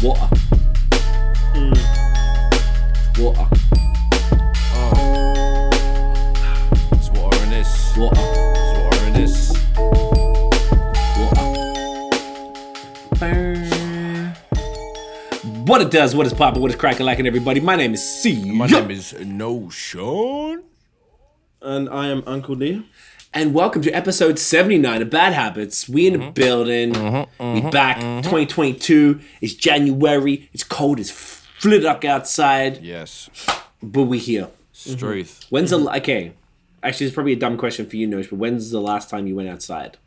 Water. Hmm. Water. Ah. It's water in this. Water. It's water in this. What it does, what is poppin', what is cracking like everybody. My name is C. My name is No Sean. And I am Uncle D. and welcome to episode 79 of Bad Habits. We in the mm-hmm. building. Mm-hmm, we mm-hmm, back. 2022. It's January. It's cold as flittuck outside, Yes. but we here. Struth. When's the okay? Actually, it's probably a dumb question for you, Nosh, but when's the last time you went outside?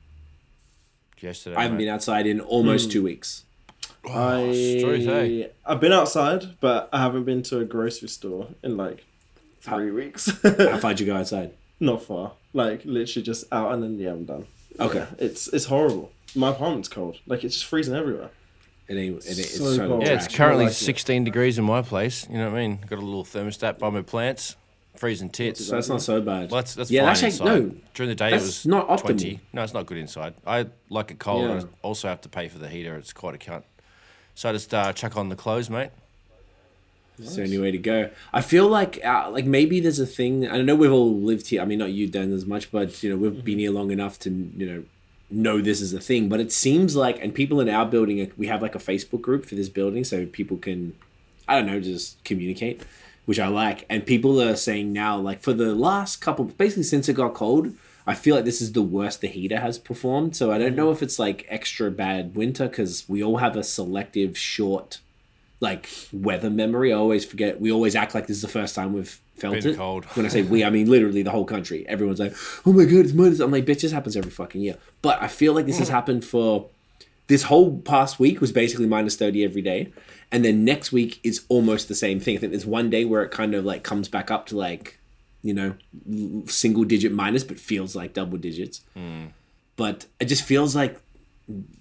Yesterday. I haven't mate. been outside in almost hmm. two weeks. Oh, I straight, eh? I've been outside, but I haven't been to a grocery store in like three weeks. How far'd you go outside? Not far. Like literally just out and then yeah, I'm done. Okay. Yeah, it's it's horrible. My apartment's cold. Like it's just freezing everywhere. It ain't. It it's So totally cold. Yeah, it's currently like it. 16 degrees in my place. You know what I mean? Got a little thermostat by my plants. Freezing tits. So that's not so bad. Well, that's, that's yeah, fine actually, no. During the day, that's it was not optimal. 20. No, it's not good inside. I like it cold. Yeah. I also have to pay for the heater. It's quite a cunt. So I just uh, chuck on the clothes, mate. It's the only way to go. I feel like uh, like maybe there's a thing. I know we've all lived here. I mean, not you, Dan, as much, but you know we've been here long enough to you know know this is a thing. But it seems like, and people in our building, we have like a Facebook group for this building, so people can, I don't know, just communicate, which I like. And people are saying now, like for the last couple, basically since it got cold. I feel like this is the worst the heater has performed. So I don't know if it's like extra bad winter because we all have a selective short like weather memory. I always forget. We always act like this is the first time we've felt Been it. cold. When I say we, I mean literally the whole country. Everyone's like, "Oh my god, it's minus." I'm like, "Bitch, this happens every fucking year." But I feel like this has hmm. happened for this whole past week was basically minus thirty every day, and then next week is almost the same thing. I think there's one day where it kind of like comes back up to like, you know, single digit minus, but feels like double digits. Hmm. But it just feels like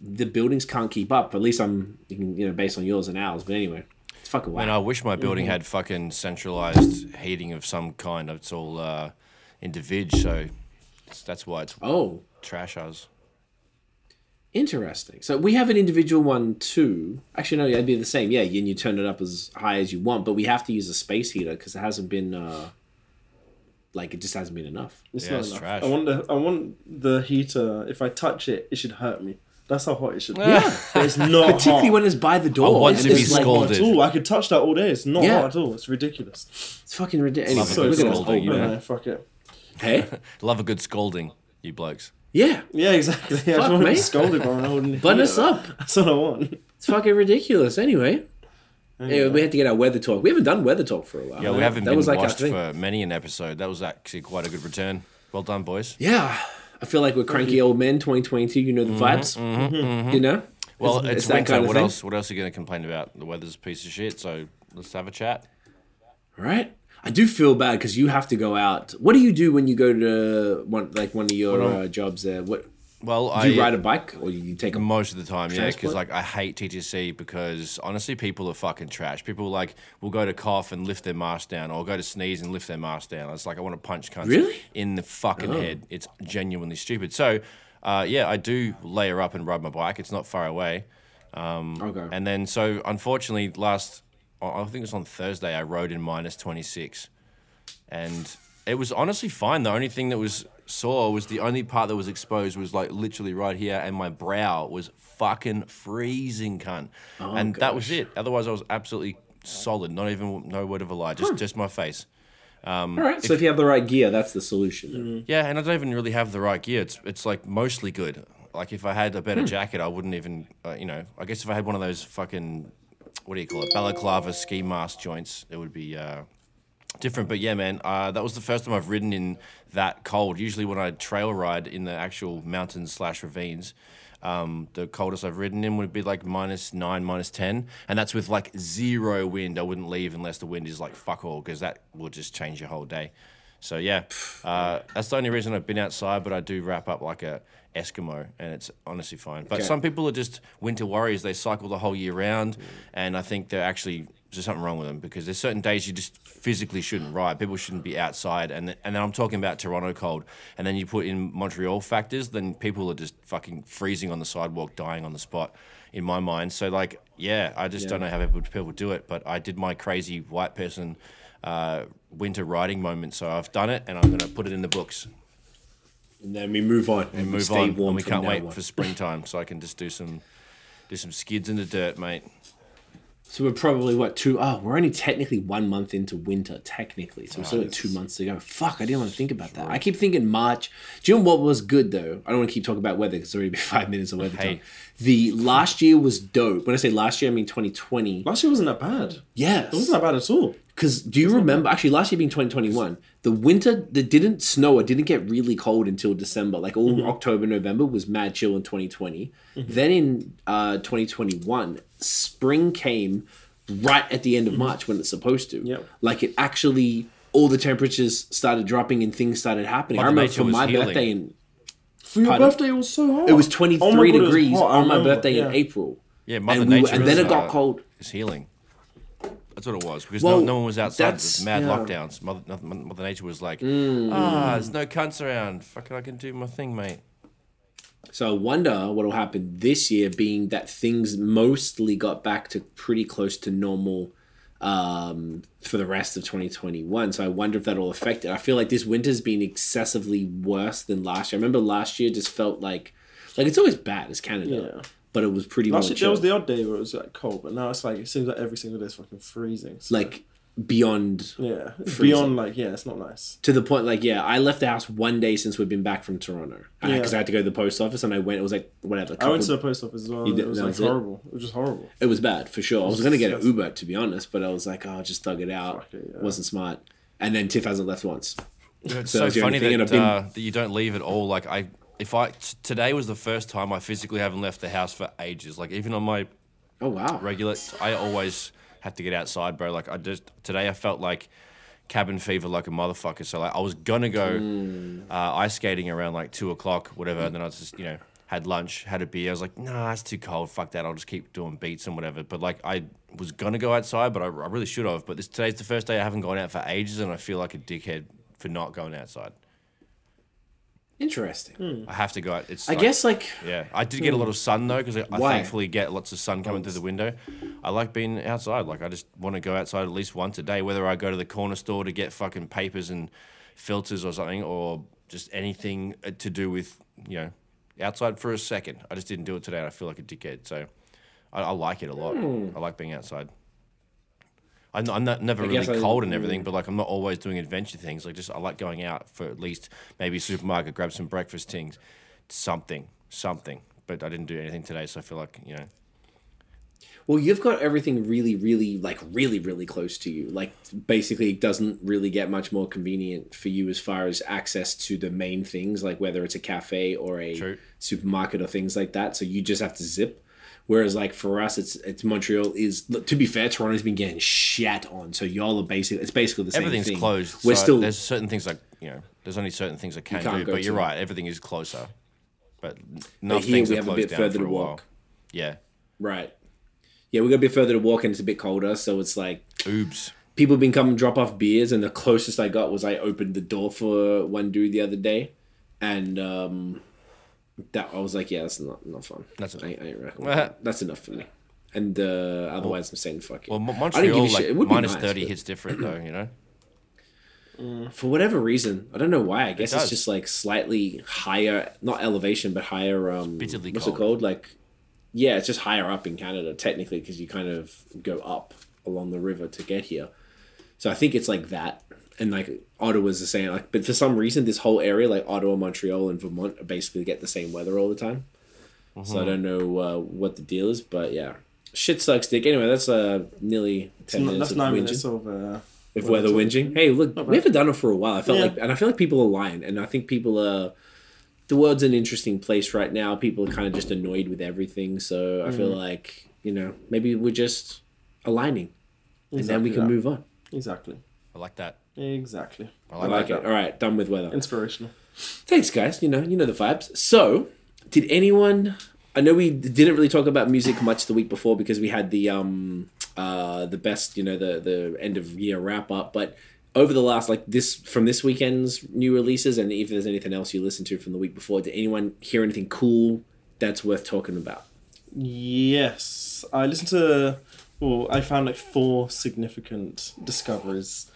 the buildings can't keep up. At least I'm, you know, based on yours and ours. But anyway, it's fucking And. I wish my building had fucking centralized heating of some kind. It's all uh, individ, so it's, that's why it's Oh, trash us. interesting. So we have an individual one too. Actually, no, it'd be the same. Yeah, and you turn it up as high as you want, but we have to use a space heater because it hasn't been, uh like, it just hasn't been enough. It's Yeah, not it's enough. trash. I want the I want the heater. If I touch it, it should hurt me. That's how hot it should be. Yeah. But it's not Particularly hot. when it's by the door. I want it's, to be it's like, not hot scolded. at all. I could touch that all day. It's not Yeah. hot at all. It's ridiculous. it's fucking ridiculous. Love a good look at us. scolding, you Oh, know? no, fuck it. Hey, Love a good scolding, you blokes. yeah, Yeah, exactly. I Fuck, just want to mate. be scolded by an old button us up. That's what I want. It's fucking ridiculous. Anyway. Anyway, we had to get our weather talk. We haven't done weather talk for a while. Yeah, we haven't that been was like our watched for many an episode. That was actually quite a good return. Well done, boys. Yeah, I feel like we're cranky old men. 2022, you know the mm-hmm, vibes. Mm-hmm, mm-hmm. You know. Well, it's, that winter. kind of what thing. else? What else are you going to complain about? The weather's a piece of shit. So let's have a chat. Right. I do feel bad because you have to go out. What do you do when you go to one like one of your uh, jobs there? What Well, do I you ride a bike or you take a most of the time, yeah, because like I hate TTC because honestly, people are fucking trash. People like will go to cough and lift their mask down, or go to sneeze and lift their mask down. It's like I want to punch cunts Really? in the fucking Oh. head. It's genuinely stupid. So, uh, yeah, I do layer up and ride my bike. It's not far away. okay? And then, so unfortunately, last I think it was on Thursday, I rode in minus 26. And it was honestly fine. The only thing that was sore was the only part that was exposed was like literally right here, and my brow was fucking freezing, cunt. and that was it. Otherwise, I was absolutely solid. Not even no word of a lie. Just just my face. All right. So if you have the right gear, that's the solution. Yeah, and I don't even really have the right gear. It's it's like mostly good. Like if I had a Hmm. better jacket, I wouldn't even. Uh, you know, I guess if I had one of those fucking what do you call it, balaclava ski mask joints, it would be uh, different. But yeah, man, uh, that was the first time I've ridden in that cold. Usually when I trail ride in the actual mountains slash ravines. Um, the coldest I've ridden in would be like minus nine, minus ten, and that's with like zero wind. I wouldn't leave unless the wind is like fuck all, because that will just change your whole day. So yeah, uh, that's the only reason I've been outside. But I do wrap up like a Eskimo, and it's honestly fine. But Okay. some people are just winter warriors. They cycle the whole year round, and I think they're actually there's something wrong with them because there's certain days you just physically shouldn't ride. People shouldn't be outside, and and then I'm talking about Toronto cold, and then you put in Montreal factors, then people are just fucking freezing on the sidewalk, dying on the spot. In my mind, so like Yeah, I just don't know how people, people do it, but I did my crazy white person uh, winter riding moment, so I've done it, and I'm gonna put it in the books And then we move on and move stay on. and we can't wait on. for springtime, so I can just do some do some skids in the dirt, mate. So we're probably what two? Oh, we're only technically one month into winter, technically. So we're still got two months to go. Fuck, I didn't want to think about that. I keep thinking March. Do you know what was good though? I don't want to keep talking about weather because it's already been five minutes of weather Hey. time. The last year was dope. When I say last year, I mean 2020. Last year wasn't that bad. Yes. It wasn't that bad at all. Because do you remember? Actually, last year being 2021, the winter that didn't snow or didn't get really cold until December. Like all Mm-hmm. October, November was mad chill in 2020. Then in uh, 2021, spring came right at the end of March when it's supposed to. Mm-hmm. Yep. Like it actually, all the temperatures started dropping and things started happening. I remember for my healing. birthday in For your Pardon? birthday, it was so hot. it was Oh 23 my God, it was degrees on my remember, birthday in. April. Yeah, Mother And, we were- and then it got uh, cold. It's healing. That's what it was because Well, no, no one was outside. that's- There's mad yeah. lockdowns. Mother, Mother Nature was like, Mm. ah, there's no cunts around. Fucking, I can do my thing, mate. So I wonder what will happen this year, being that things mostly got back to pretty close to normal um, for the rest of 2021. So I wonder if that'll affect it. I feel like this winter's been excessively worse than last year. I remember last year just felt like, like it's always bad as Canada, Yeah. But it was pretty Last more year, there was the odd day where it was like cold, but now it's like it seems like every single day is fucking freezing. So, like beyond yeah, freezing. beyond like yeah, it's not nice. to the point like yeah i left the house one day since we've been back from toronto because Yeah. i had to go to the post office and i went it was like whatever I went to the post office as well. You And did- it was like was it? horrible. It was just horrible. It was bad for sure. I was gonna get an Yes. Uber to be honest, but I was like, oh, I'll just thug it out. Fuck it, yeah. Wasn't smart. And then Tiff hasn't left once. It's So so, it's the only funny that, been- uh, that you don't leave at all. Like I, if I t- today was the first time I physically haven't left the house for ages. Like even on my Oh wow. regular, I always had to get outside, bro. Like I just today I felt like cabin fever like a motherfucker. So like I was gonna go Hmm. uh, ice skating around like two o'clock, whatever, and then I was just you know had lunch, had a beer. I was like, nah, it's too cold. Fuck that. I'll just keep doing beats and whatever. But like I was gonna go outside, but I, I really should have. But this today's the first day I haven't gone out for ages, and I feel like a dickhead for not going outside. Interesting. Hmm. I have to go out. It's I like- guess like Yeah, I did get a hmm. lot of sun though because I, I thankfully get lots of sun coming through the window. I like being outside. Like I just want to go outside at least once a day, whether I go to the corner store to get fucking papers and filters or something, or just anything uh, to do with you know outside for a second. I just didn't do it today, and I feel like a dickhead. So I, I like it a lot. Hmm. I like being outside. I'm not, I'm not never really guess I- cold and everything, but like I'm not always doing adventure things. Like just I like going out for at least maybe supermarket, grab some breakfast things, something, something. But I didn't do anything today, so I feel like you know. well, you've got everything really, really like really, really close to you. Like basically, it doesn't really get much more convenient for you as far as access to the main things, like whether it's a cafe or a True. supermarket or things like that. So you just have to zip. Whereas like for us, it's it's Montreal is to be fair, Toronto's been getting shat on. So y'all are basically it's basically the same Everything's thing. closed. We're so still there's certain things like you know there's only certain things I can can't do. But you're right, everything is closer. But but no here things we have a bit further to a while. walk. Yeah, Right. Yeah, we got a bit further to walk and it's a bit colder, so it's like oops. people have been coming drop off beers and the closest I got was I opened the door for one dude the other day and um that I was like, yeah, that's not not fun. That's I, I ain't reckon. that's enough for me. And uh, otherwise, I'm saying fuck it. Well, Mo- I didn't give Montreal a shit. It like would be minus nice, thirty but- hits different though. You know. for whatever reason, I don't know why. I guess it's does. just like slightly higher, not elevation, but higher. Um, Bitterly what's cold. it called? Like, yeah, it's just higher up in Canada technically because you kind of go up along the river to get here. So I think it's like that, and like Ottawa's the same. Like, but for some reason, this whole area, like Ottawa, Montreal, and Vermont, basically get the same weather all the time. So I Mm-hmm. don't know uh, what the deal is, but yeah, shit sucks, dick. Anyway, that's uh nearly ten It's not- minutes that's of nine minutes of uh, If weather that's whinging. Hey, look, we haven't done it for a while. I felt Yeah. like, and I feel like people are lying, and I think people are. The world's an interesting place right now. People are kind of just annoyed with everything, so I Mm. feel like you know maybe we're just aligning, and then we can that. move on. exactly, I like that. Exactly. I like, like that. it. All right, done with weather. Inspirational. Thanks, guys. You know, you know the vibes. So, did anyone? I know we didn't really talk about music much the week before because we had the um uh the best you know the the end of year wrap up, but over the last like this from this weekend's new releases and if there's anything else you listened to from the week before, did anyone hear anything cool that's worth talking about? Yes. I listened to. Well, I found like four significant discoveries.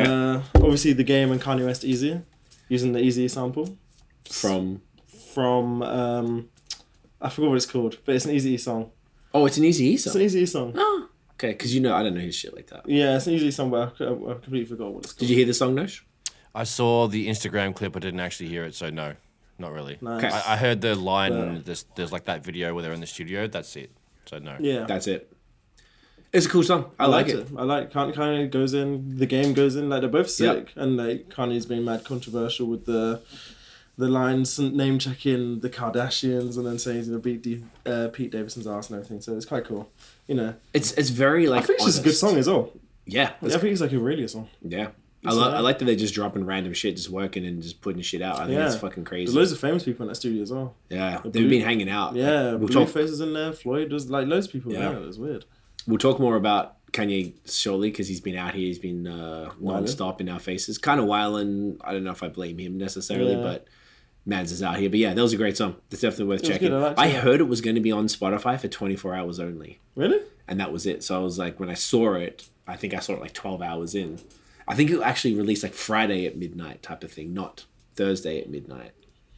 Okay. Uh, obviously, the game and Kanye West Eazy, using the Eazy sample From from. Um, I forgot what it's called, but it's an Eazy song. oh, it's an easy song. It's an. Eazy song. Oh, okay, because you know I don't know his shit like that. Yeah, it's an Eazy song, but I, I completely forgot what it's called. Did you hear the song, Nosh? I saw the Instagram clip, I didn't actually hear it, so no, not really. Nice. Okay. I, I heard the line. Yeah. There's there's like that video where they're in the studio. That's it. So no. Yeah. That's it. It's a cool song. I, I like liked it. I like Kanye, Kanye goes in, the game goes in, like they're both sick, and like Kanye's been mad controversial with the the lines name checking the Kardashians and then saying he's gonna beat D, uh, Pete Davidson's ass and everything. So it's quite cool. You know, It's it's very like. I think it's just a good song as well. Yeah, I think it's like a radio song. yeah. I, lo- I like that they're just dropping random shit, just working and just putting shit out. I think Yeah. it's fucking crazy. There's loads of famous people in that studio as well. yeah, The they've Blue- been hanging out. Yeah, we'll talk. Blueface is in there. Floyd, there's like loads of people. Yeah. Yeah, it was weird. We'll talk more about Kanye shortly because he's been out here. He's been uh, non-stop in our faces. Kind of wilding. I don't know if I blame him necessarily, Yeah. but Mans is out here. But yeah, that was a great song. It's definitely worth was checking. I I heard it was going to be on Spotify for 24 hours only. Really? and that was it. So I was like, when I saw it, I think I saw it like twelve hours in. I think it actually released like Friday at midnight type of thing, not Thursday at midnight.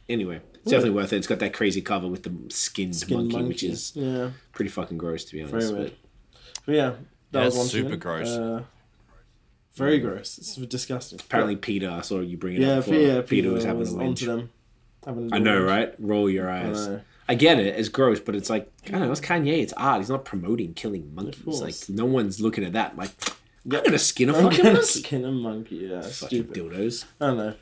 Anyway, it's definitely worth it. It's got that crazy cover with the skinned Skin monkey, monkey. which is yeah, pretty fucking gross to be very honest. weird. But yeah, that Yeah, was one super tune. gross. Uh, very gross. It's disgusting. Apparently, Peter, I saw you bring it yeah, up. Before. yeah, Peter, was having a onto whinge. them. Having a I know, whinge. right? Roll your eyes. know. I get it. It's gross, but it's like I don't know. It's Kanye. It's art. He's not promoting killing monkeys. Like no one's looking at that. Like Yeah. I'm gonna skin a I'm fucking gonna monkey. skin a monkey. Yeah, Fucking stupid. dildos. I don't know.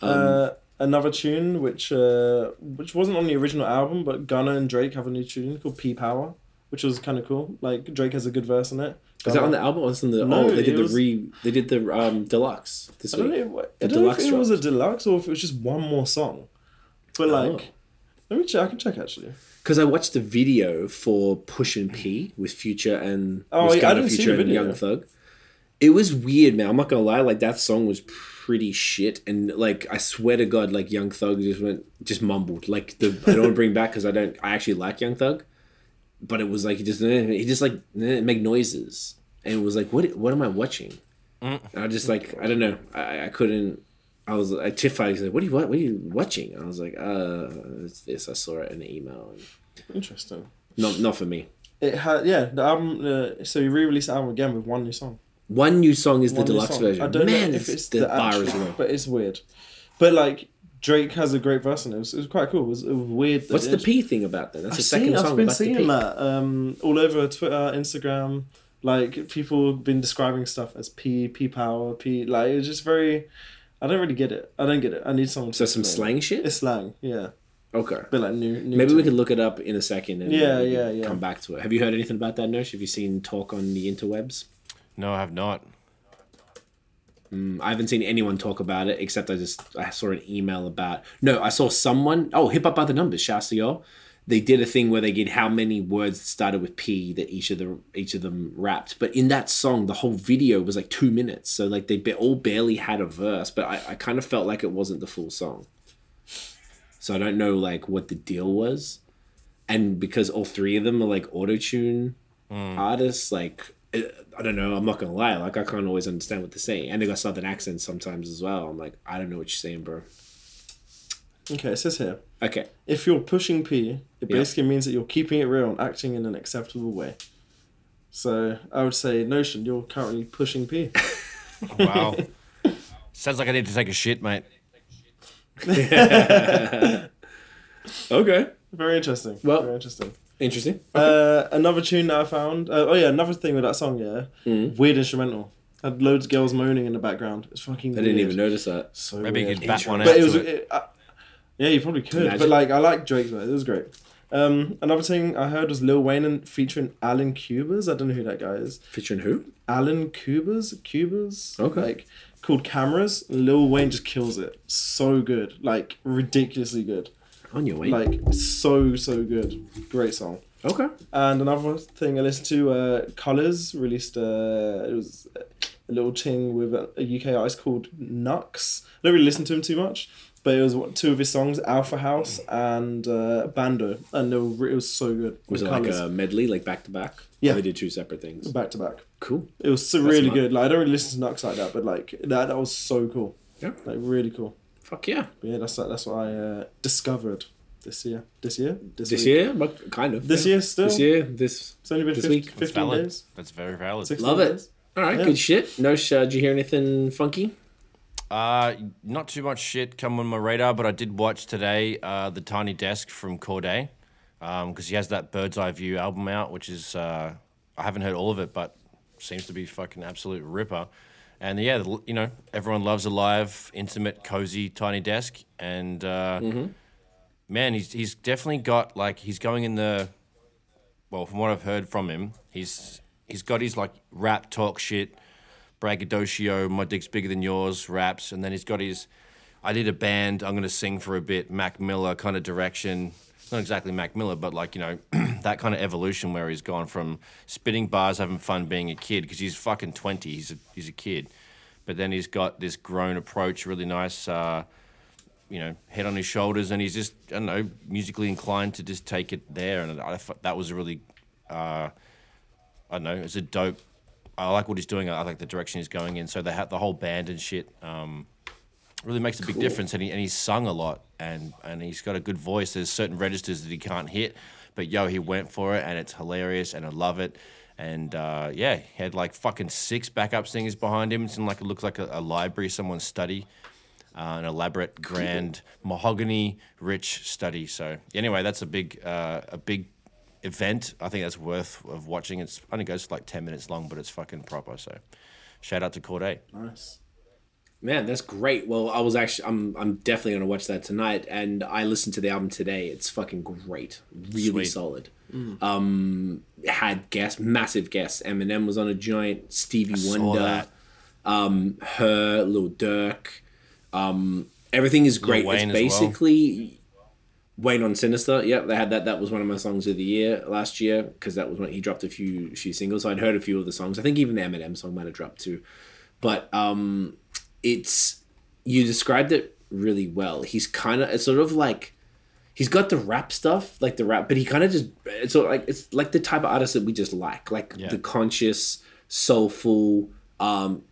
Um, uh, another tune which uh, which wasn't on the original album, but Gunna and Drake have a new tune called P Power, which was kind of cool. Like Drake has a good verse in it. Is that on the album? Or is it on the No, oh they did the was- re they did the um deluxe this I don't week. know. What, The I don't know if it was a deluxe or if it was just one more song. But Oh. like, let me check. I can check actually. Because I watched the video for Pushin P with Future and Oh, yeah, I didn't see Future the and video. Young Thug. It was weird, man. I'm not gonna lie. Like that song was pretty shit, and like I swear to God, like Young Thug just went just mumbled. Like the I don't want to bring back because I don't. I actually like Young Thug, but it was like he just he just like make noises, and it was like what what am I watching? And I just like I don't know. I, I couldn't. I was like Tiffany was like, "What are you what, what are you watching?" And I was like, "Uh, it's this." I saw it in the email. And Interesting. not not for me. It had yeah the album. Uh, so he re-released the album again with one new song. One new song is the One new deluxe song. version. I don't Man, know if it's the, the, bar is actual, low. but it's weird. But like Drake has a great verse in it. It was, it was quite cool. It was, it was weird. What's the P thing about that? That's I've the second seen, song I've been seeing that um, all over Twitter, Instagram. Like people have been describing stuff as P, P power, P. Like it's just very. I don't really get it. I don't get it. I need someone. So to some slang it. shit. It's slang, yeah. Okay. But like new. new Maybe we me. could look it up in a second and Yeah, yeah, yeah. come back to it. Have you heard anything about that, Nosh? Have you seen talk on the interwebs? No, I have not. Mm, I haven't seen anyone talk about it except I just I saw an email about. No, I saw someone. Oh, hip hop by the numbers, shouts. They did a thing where they get how many words started with P that each of the each of them rapped. But in that song, the whole video was like two minutes, so like they ba- all barely had a verse. But I, I kind of felt like it wasn't the full song. So I don't know like what the deal was, and because all three of them are like auto tune artists, like I don't know. I'm not gonna lie. Like I can't always understand what they're saying, and they got southern accents sometimes as well. I'm like, I don't know what you're saying, bro. Okay, it says here. Okay, If you're pushing P, it Yeah. basically means that you're keeping it real and acting in an acceptable way. So I would say, Notion, you're currently pushing P. Wow. Sounds like I need to take a shit, mate. okay, Very interesting. Well- Very interesting. Interesting. Uh, another tune that I found. Uh, oh yeah, another thing with that song. Yeah, Mm. weird instrumental. Had loads of girls moaning in the background. It's fucking. I didn't even notice that. So Maybe you weird. could bat one out But it was. it. It, uh, yeah, you probably could. Imagine. But like, I like Drake's verse. It was great. Um, another thing I heard was Lil Wayne and featuring Alan Cubas. I don't know who that guy is. Featuring who? Alan Cubas, Cubas. Okay. Like called Cameras. Lil Wayne just kills it. So good. Like ridiculously good. On your way. Like so so good. Great song. okay. And another thing I listened to, uh, Colors released uh, it was a little thing with a, a UK artist called Knucks. I don't really listen to him too much, but it was what, two of his songs, Alpha House and uh, Bando, and they were, it was so good. Was it like a medley, like back to back? Yeah. Or they did two separate things. back to back? Cool. It was so really good. Like I don't really listen to Knucks like that, but like that that was so cool. Yeah. Like really cool. Fuck yeah. But yeah, that's that's what I uh, discovered this year. This year. This week. year, but kind of. This yeah. year still. This year, this. It's only been This 50, week. 15 valid. days. That's very valid. Love it. days. All right, Yeah. good shit. No, sh- uh, did you hear anything funky? Uh, not too much shit come on my radar, but I did watch today uh, the Tiny Desk from Cordae, because he has that Bird's Eye View album out, which is uh, I haven't heard all of it, but seems to be fucking absolute ripper. And yeah, the- you know, everyone loves a live, intimate, cozy Tiny Desk, and uh, man, he's he's definitely got like he's going in the well, from what I've heard from him, he's he's got his like rap talk shit, braggadocio, my dick's bigger than yours, raps, and then he's got his I did a band, I'm gonna sing for a bit, Mac Miller kind of direction. Not exactly Mac Miller, but like, you know, that kind of evolution where he's gone from spitting bars, having fun being a kid, because he's fucking 20, he's a, he's a kid. But then he's got this grown approach, really nice, uh, you know, head on his shoulders, and he's just, I don't know, musically inclined to just take it there. And I thought that was a really, uh, I don't know, it's a dope. I like what he's doing. I like the direction he's going in. So have the whole band and shit. Um, really makes a big difference. And he and he's sung a lot, and and he's got a good voice. There's certain registers that he can't hit, but yo, he went for it, and it's hilarious, and I love it. And uh, yeah, he had like fucking six backup singers behind him. It's in like it looks like a, a library, someone's study, uh, an elaborate, grand, mahogany, rich study. So anyway, that's a big uh, a big event. I think that's worth of watching. It's only goes for like ten minutes long, but it's fucking proper. So shout out to Cordae. Nice. Man, that's great. Well, I was actually, I'm, I'm definitely gonna watch that tonight, and I listened to the album today. It's fucking great, really Sweet. solid. Um, had guests, massive guests. Eminem was on a joint. Stevie saw Wonder, that. um, her, Lil Durk. Um, everything is great. Wayne it's as well. basically Wayne on Sinister. Yep, they had that. That was one of my songs of the year last year because that was when he dropped a few few singles. So I'd heard a few of the songs. I think even the Eminem song might have dropped too. But um, it's you described it really well. He's kind of it's sort of like he's got the rap stuff, like the rap, but he kind of just it's sort of like it's like the type of artist that we just like, like Yeah. the conscious, soulful, um,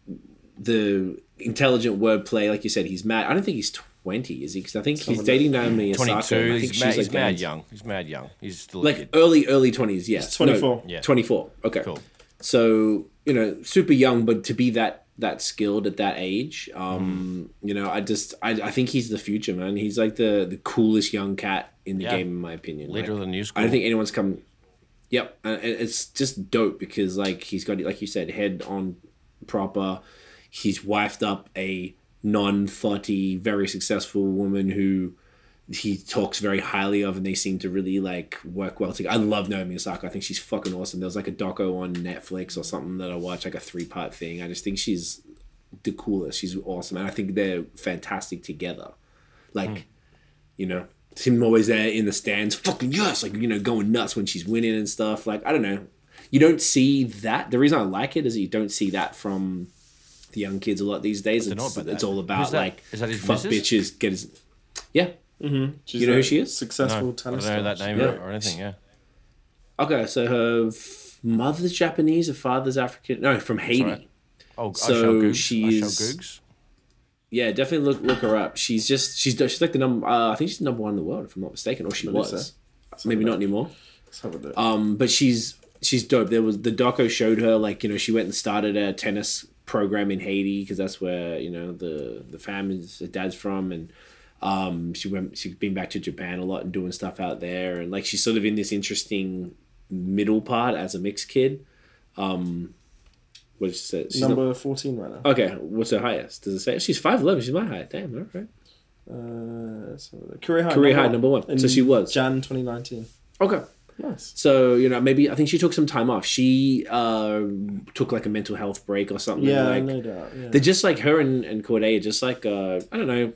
the intelligent wordplay. Like you said, he's mad. I don't think he's twenty, is he? Because I think he's dating Naomi Osaka. 22. and I think He's, she's mad, like he's mad young. He's mad young. He's still like kid. early early twenties. Yes, He's 24. Yeah. Twenty four. Okay. Cool. So you know, super young, but to be that that skilled at that age, um, you know, I just I, I think he's the future, man. He's like the the coolest young cat in the Yeah. game, in my opinion. Leader Like, of the new school. I don't think anyone's come. Yep, and and it's just dope because like he's got like you said, head on proper. He's wifed up a non thoughty, very successful woman who he talks very highly of, and they seem to really like work well together. I love Naomi Osaka. I think she's fucking awesome. There was like a doco on Netflix or something that I watched, like a three part thing. I just think she's the coolest. She's awesome, and I think they're fantastic together. Like, you know, him always there in the stands, fucking yes, like you know, going nuts when she's winning and stuff. Like, I don't know, you don't see that. The reason I like it is that you don't see that from the young kids a lot these days. It's, it's all about like Is that his fuck bitches, get his yeah. She's You know who she is? Successful no, I tennis don't know that name Yeah. or, or anything. Yeah. Okay, so her f- mother's Japanese, her father's African. No, from Haiti. right. Oh, So I shall she's- shall Googs. Yeah, definitely look look her up. She's just she's she's like the number. Uh, I think she's number one in the world, if I'm not mistaken, or she Let me was. see. Maybe not anymore. Let's have a look. Um, but she's she's dope. There was the doco showed her like you know she went and started a tennis program in Haiti because that's where you know the the family's the dad's from and um she went she's been back to Japan a lot and doing stuff out there and like she's sort of in this interesting middle part as a mixed kid. Um, what did she say? She's not- Number 14 right now. okay, what's her highest? Does it say she's five eleven? She's my height. Damn, all right. Uh, have career high. Career high, number one. So she was. Jan 2019. Okay. Nice. So you know, maybe I think she took some time off. She uh took like a mental health break or something. Yeah, like, no doubt. Yeah. They're just like her and, and Cordae are just like uh I don't know.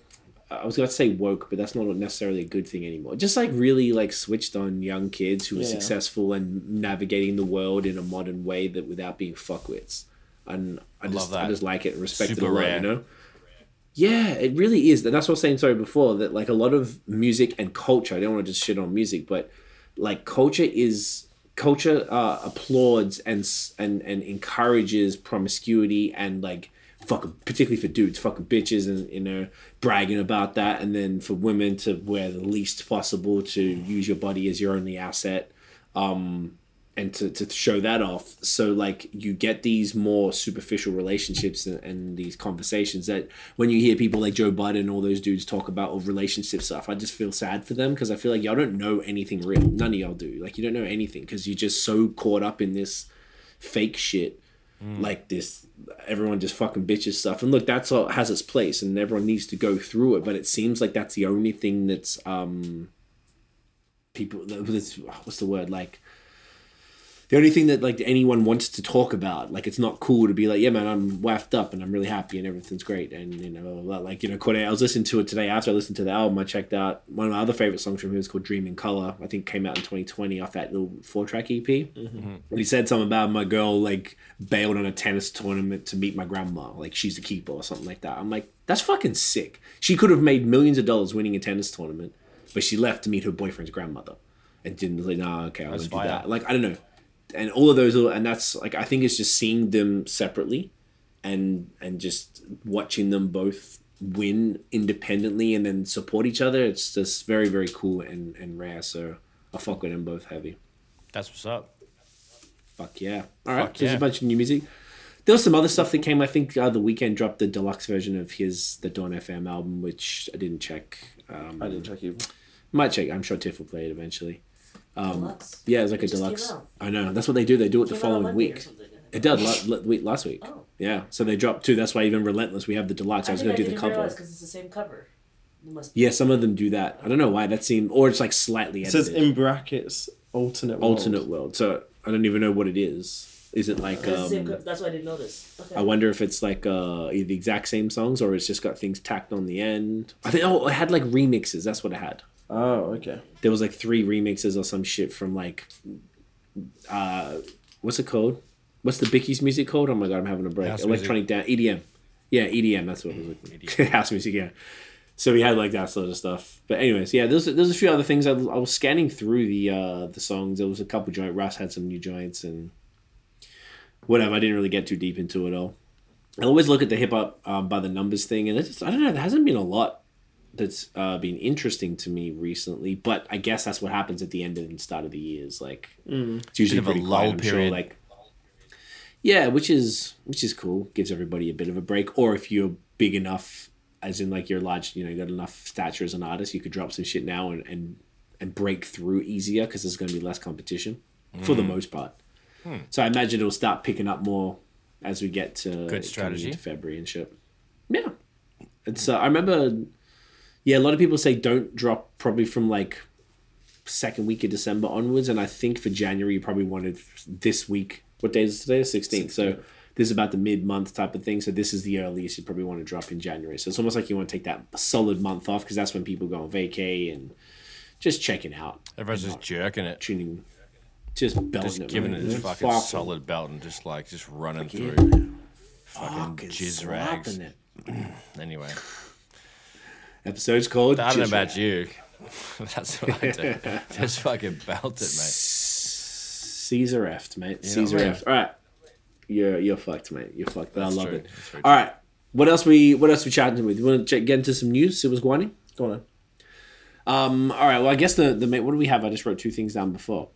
I was gonna say woke, but that's not necessarily a good thing anymore. Just like really like switched on young kids who are Yeah. successful and navigating the world in a modern way that without being fuckwits. And I just love that. I just like it and respect Super it a lot, you know? Yeah, it really is. And that's what I was saying, sorry, before, that like a lot of music and culture, I don't want to just shit on music, but like culture is culture uh, applauds and and and encourages promiscuity and like fucking particularly for dudes fucking bitches and you know bragging about that. And then for women to wear the least possible to use your body as your only asset um and to, to show that off. So like you get these more superficial relationships and, and these conversations that when you hear people like joe budden and all those dudes talk about of relationship stuff i just feel sad for them because i feel like y'all don't know anything real. None of y'all do. Like you don't know anything because you're just so caught up in this fake shit like this everyone just fucking bitches stuff. And look that's all has its place and everyone needs to go through it but it seems like that's the only thing that's um people that's what's the word? Like the only thing that like anyone wants to talk about like it's not cool to be like yeah man i'm waffed up and i'm really happy and everything's great. And you know blah, blah, blah. like you know Cordae, i was listening to it today. After i listened to the album i checked out one of my other favorite songs from him is called dream in color. I think came out in 2020 off that little four track ep mm-hmm. and he said something about my girl like bailed on a tennis tournament to meet my grandma like she's the keeper or something like that. I'm like that's fucking sick. She could have made millions of dollars winning a tennis tournament but she left to meet her boyfriend's grandmother and didn't like nah okay i'll do that. Like i don't know and all of those little, and that's like i think it's just seeing them separately and and just watching them both win independently and then support each other it's just very very cool and and rare so i fuck with them both heavy That's what's up. fuck yeah all right Fuck there's yeah. a bunch of new music there was some other stuff that came i think uh, the weeknd dropped the deluxe version of his the dawn fm album which i didn't check um I didn't check even. might check i'm sure tiff will play it eventually Deluxe. yeah it's like a It just came deluxe i know that's what they do they do it the Came out on following week. It did la- la- week last week. Oh. Yeah, so they dropped two. That's why even Relentless, we have the deluxe. I, was gonna do the didn't cover. because it's the same cover. It must be. Yeah, some of them do that. I don't know why. That seemed, or it's like slightly It says in brackets alternate world. alternate world. So I don't even know what it is. Is it like? It's same Um, that's why I didn't notice. Okay. I wonder if it's like uh, the exact same songs or it's just got things tacked on the end. I think oh, it had like remixes. That's what it had. Oh, okay. There was like three remixes or some shit from like, uh, what's it called? What's the Bicky's music called? Oh my god, I'm having a break. House Electronic dance, EDM. Yeah, EDM. That's what it was. Like. House music. Yeah. So we had like that sort of stuff. But anyways, yeah, there's there's a few other things. I, I was scanning through the uh the songs. There was a couple joint. Russ had some new joints and whatever. I didn't really get too deep into it all. I always look at the hip hop um, by the numbers thing, and it's just, I don't know. There hasn't been a lot that's uh, been interesting to me recently. But I guess that's what happens at the end and start of the years. Like it's usually Bit of a pretty lull quiet. I'm sure, period. like yeah, which is which is cool. Gives everybody a bit of a break. Or if you're big enough, as in like you're large, you know, you got enough stature as an artist, you could drop some shit now and and, and break through easier because there's going to be less competition for the Mm. most part. Hmm. So I imagine it'll start picking up more as we get to coming strategy. into February and shit. Yeah, it's. Uh, I remember. Yeah, a lot of people say don't drop probably from like second week of December onwards, and I think for January you probably wanted this week. What day is today? Sixteenth. So this is about the mid month type of thing. So this is the earliest you probably want to drop in January. So it's almost like you want to take that solid month off because that's when people go on vacay and just checking out, Everyone's just jerking it. tuning, just belting Just it, giving man. it this fucking fucking- solid belt and just like just running through. Fucking fucking jizz rags. it. Anyway, Episode's called. I don't know about you. That's what I do. Just fucking belt it, mate. Caesar F, mate. Caesar what I mean? effed. All right, you're you're fucked, mate. You're fucked. But I love true. it. All right, what else we what else we chatting with? You want to get into some news? What's going on? Go on. Um, all right. Well, I guess the the what do we have? I just wrote two things down before.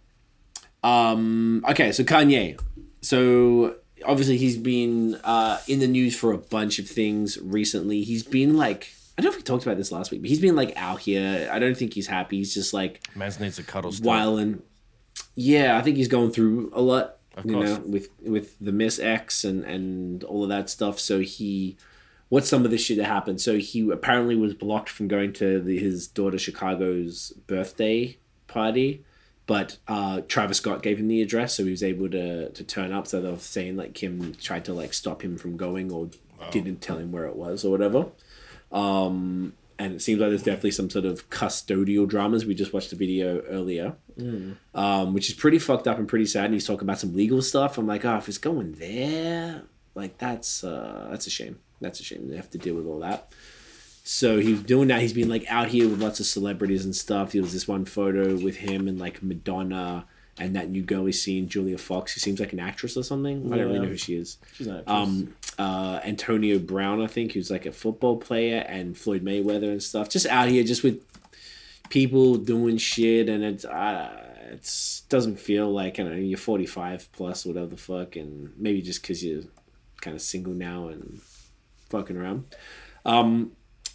Um, okay, so Kanye. So obviously he's been uh, in the news for a bunch of things recently. He's been like I don't know if we talked about this last week, but he's been like out here. I don't think he's happy. He's just like Mans needs a cuddle still. whiling. Yeah, I think he's going through a lot. Of you course. know, with with the Miss X and and all of that stuff. So he, what's some of this shit that happened? So he apparently was blocked from going to the, his daughter Chicago's birthday party, but uh, Travis Scott gave him the address, so he was able to to turn up. So they were saying like Kim tried to like stop him from going or didn't tell him where it was or whatever. Um, and it seems like there's definitely some sort of custodial dramas. We just watched a video earlier, um, which is pretty fucked up and pretty sad. And he's talking about some legal stuff. I'm like, oh, if it's going there, like that's uh, that's a shame. that's a shame. They have to deal with all that. So he's doing that. He's been like out here with lots of celebrities and stuff. There was this one photo with him and like Madonna and that new girl he's seen, Julia Fox. She seems like an actress or something. I don't really know who she is. She's an actress. Um, uh, Antonio Brown, I think, who's like a football player, and Floyd Mayweather and stuff. Just out here, just with people doing shit, and it's uh, it's doesn't feel like I don't know you're 45 plus, whatever the fuck, and maybe just because you're kind of single now and fucking around. Um,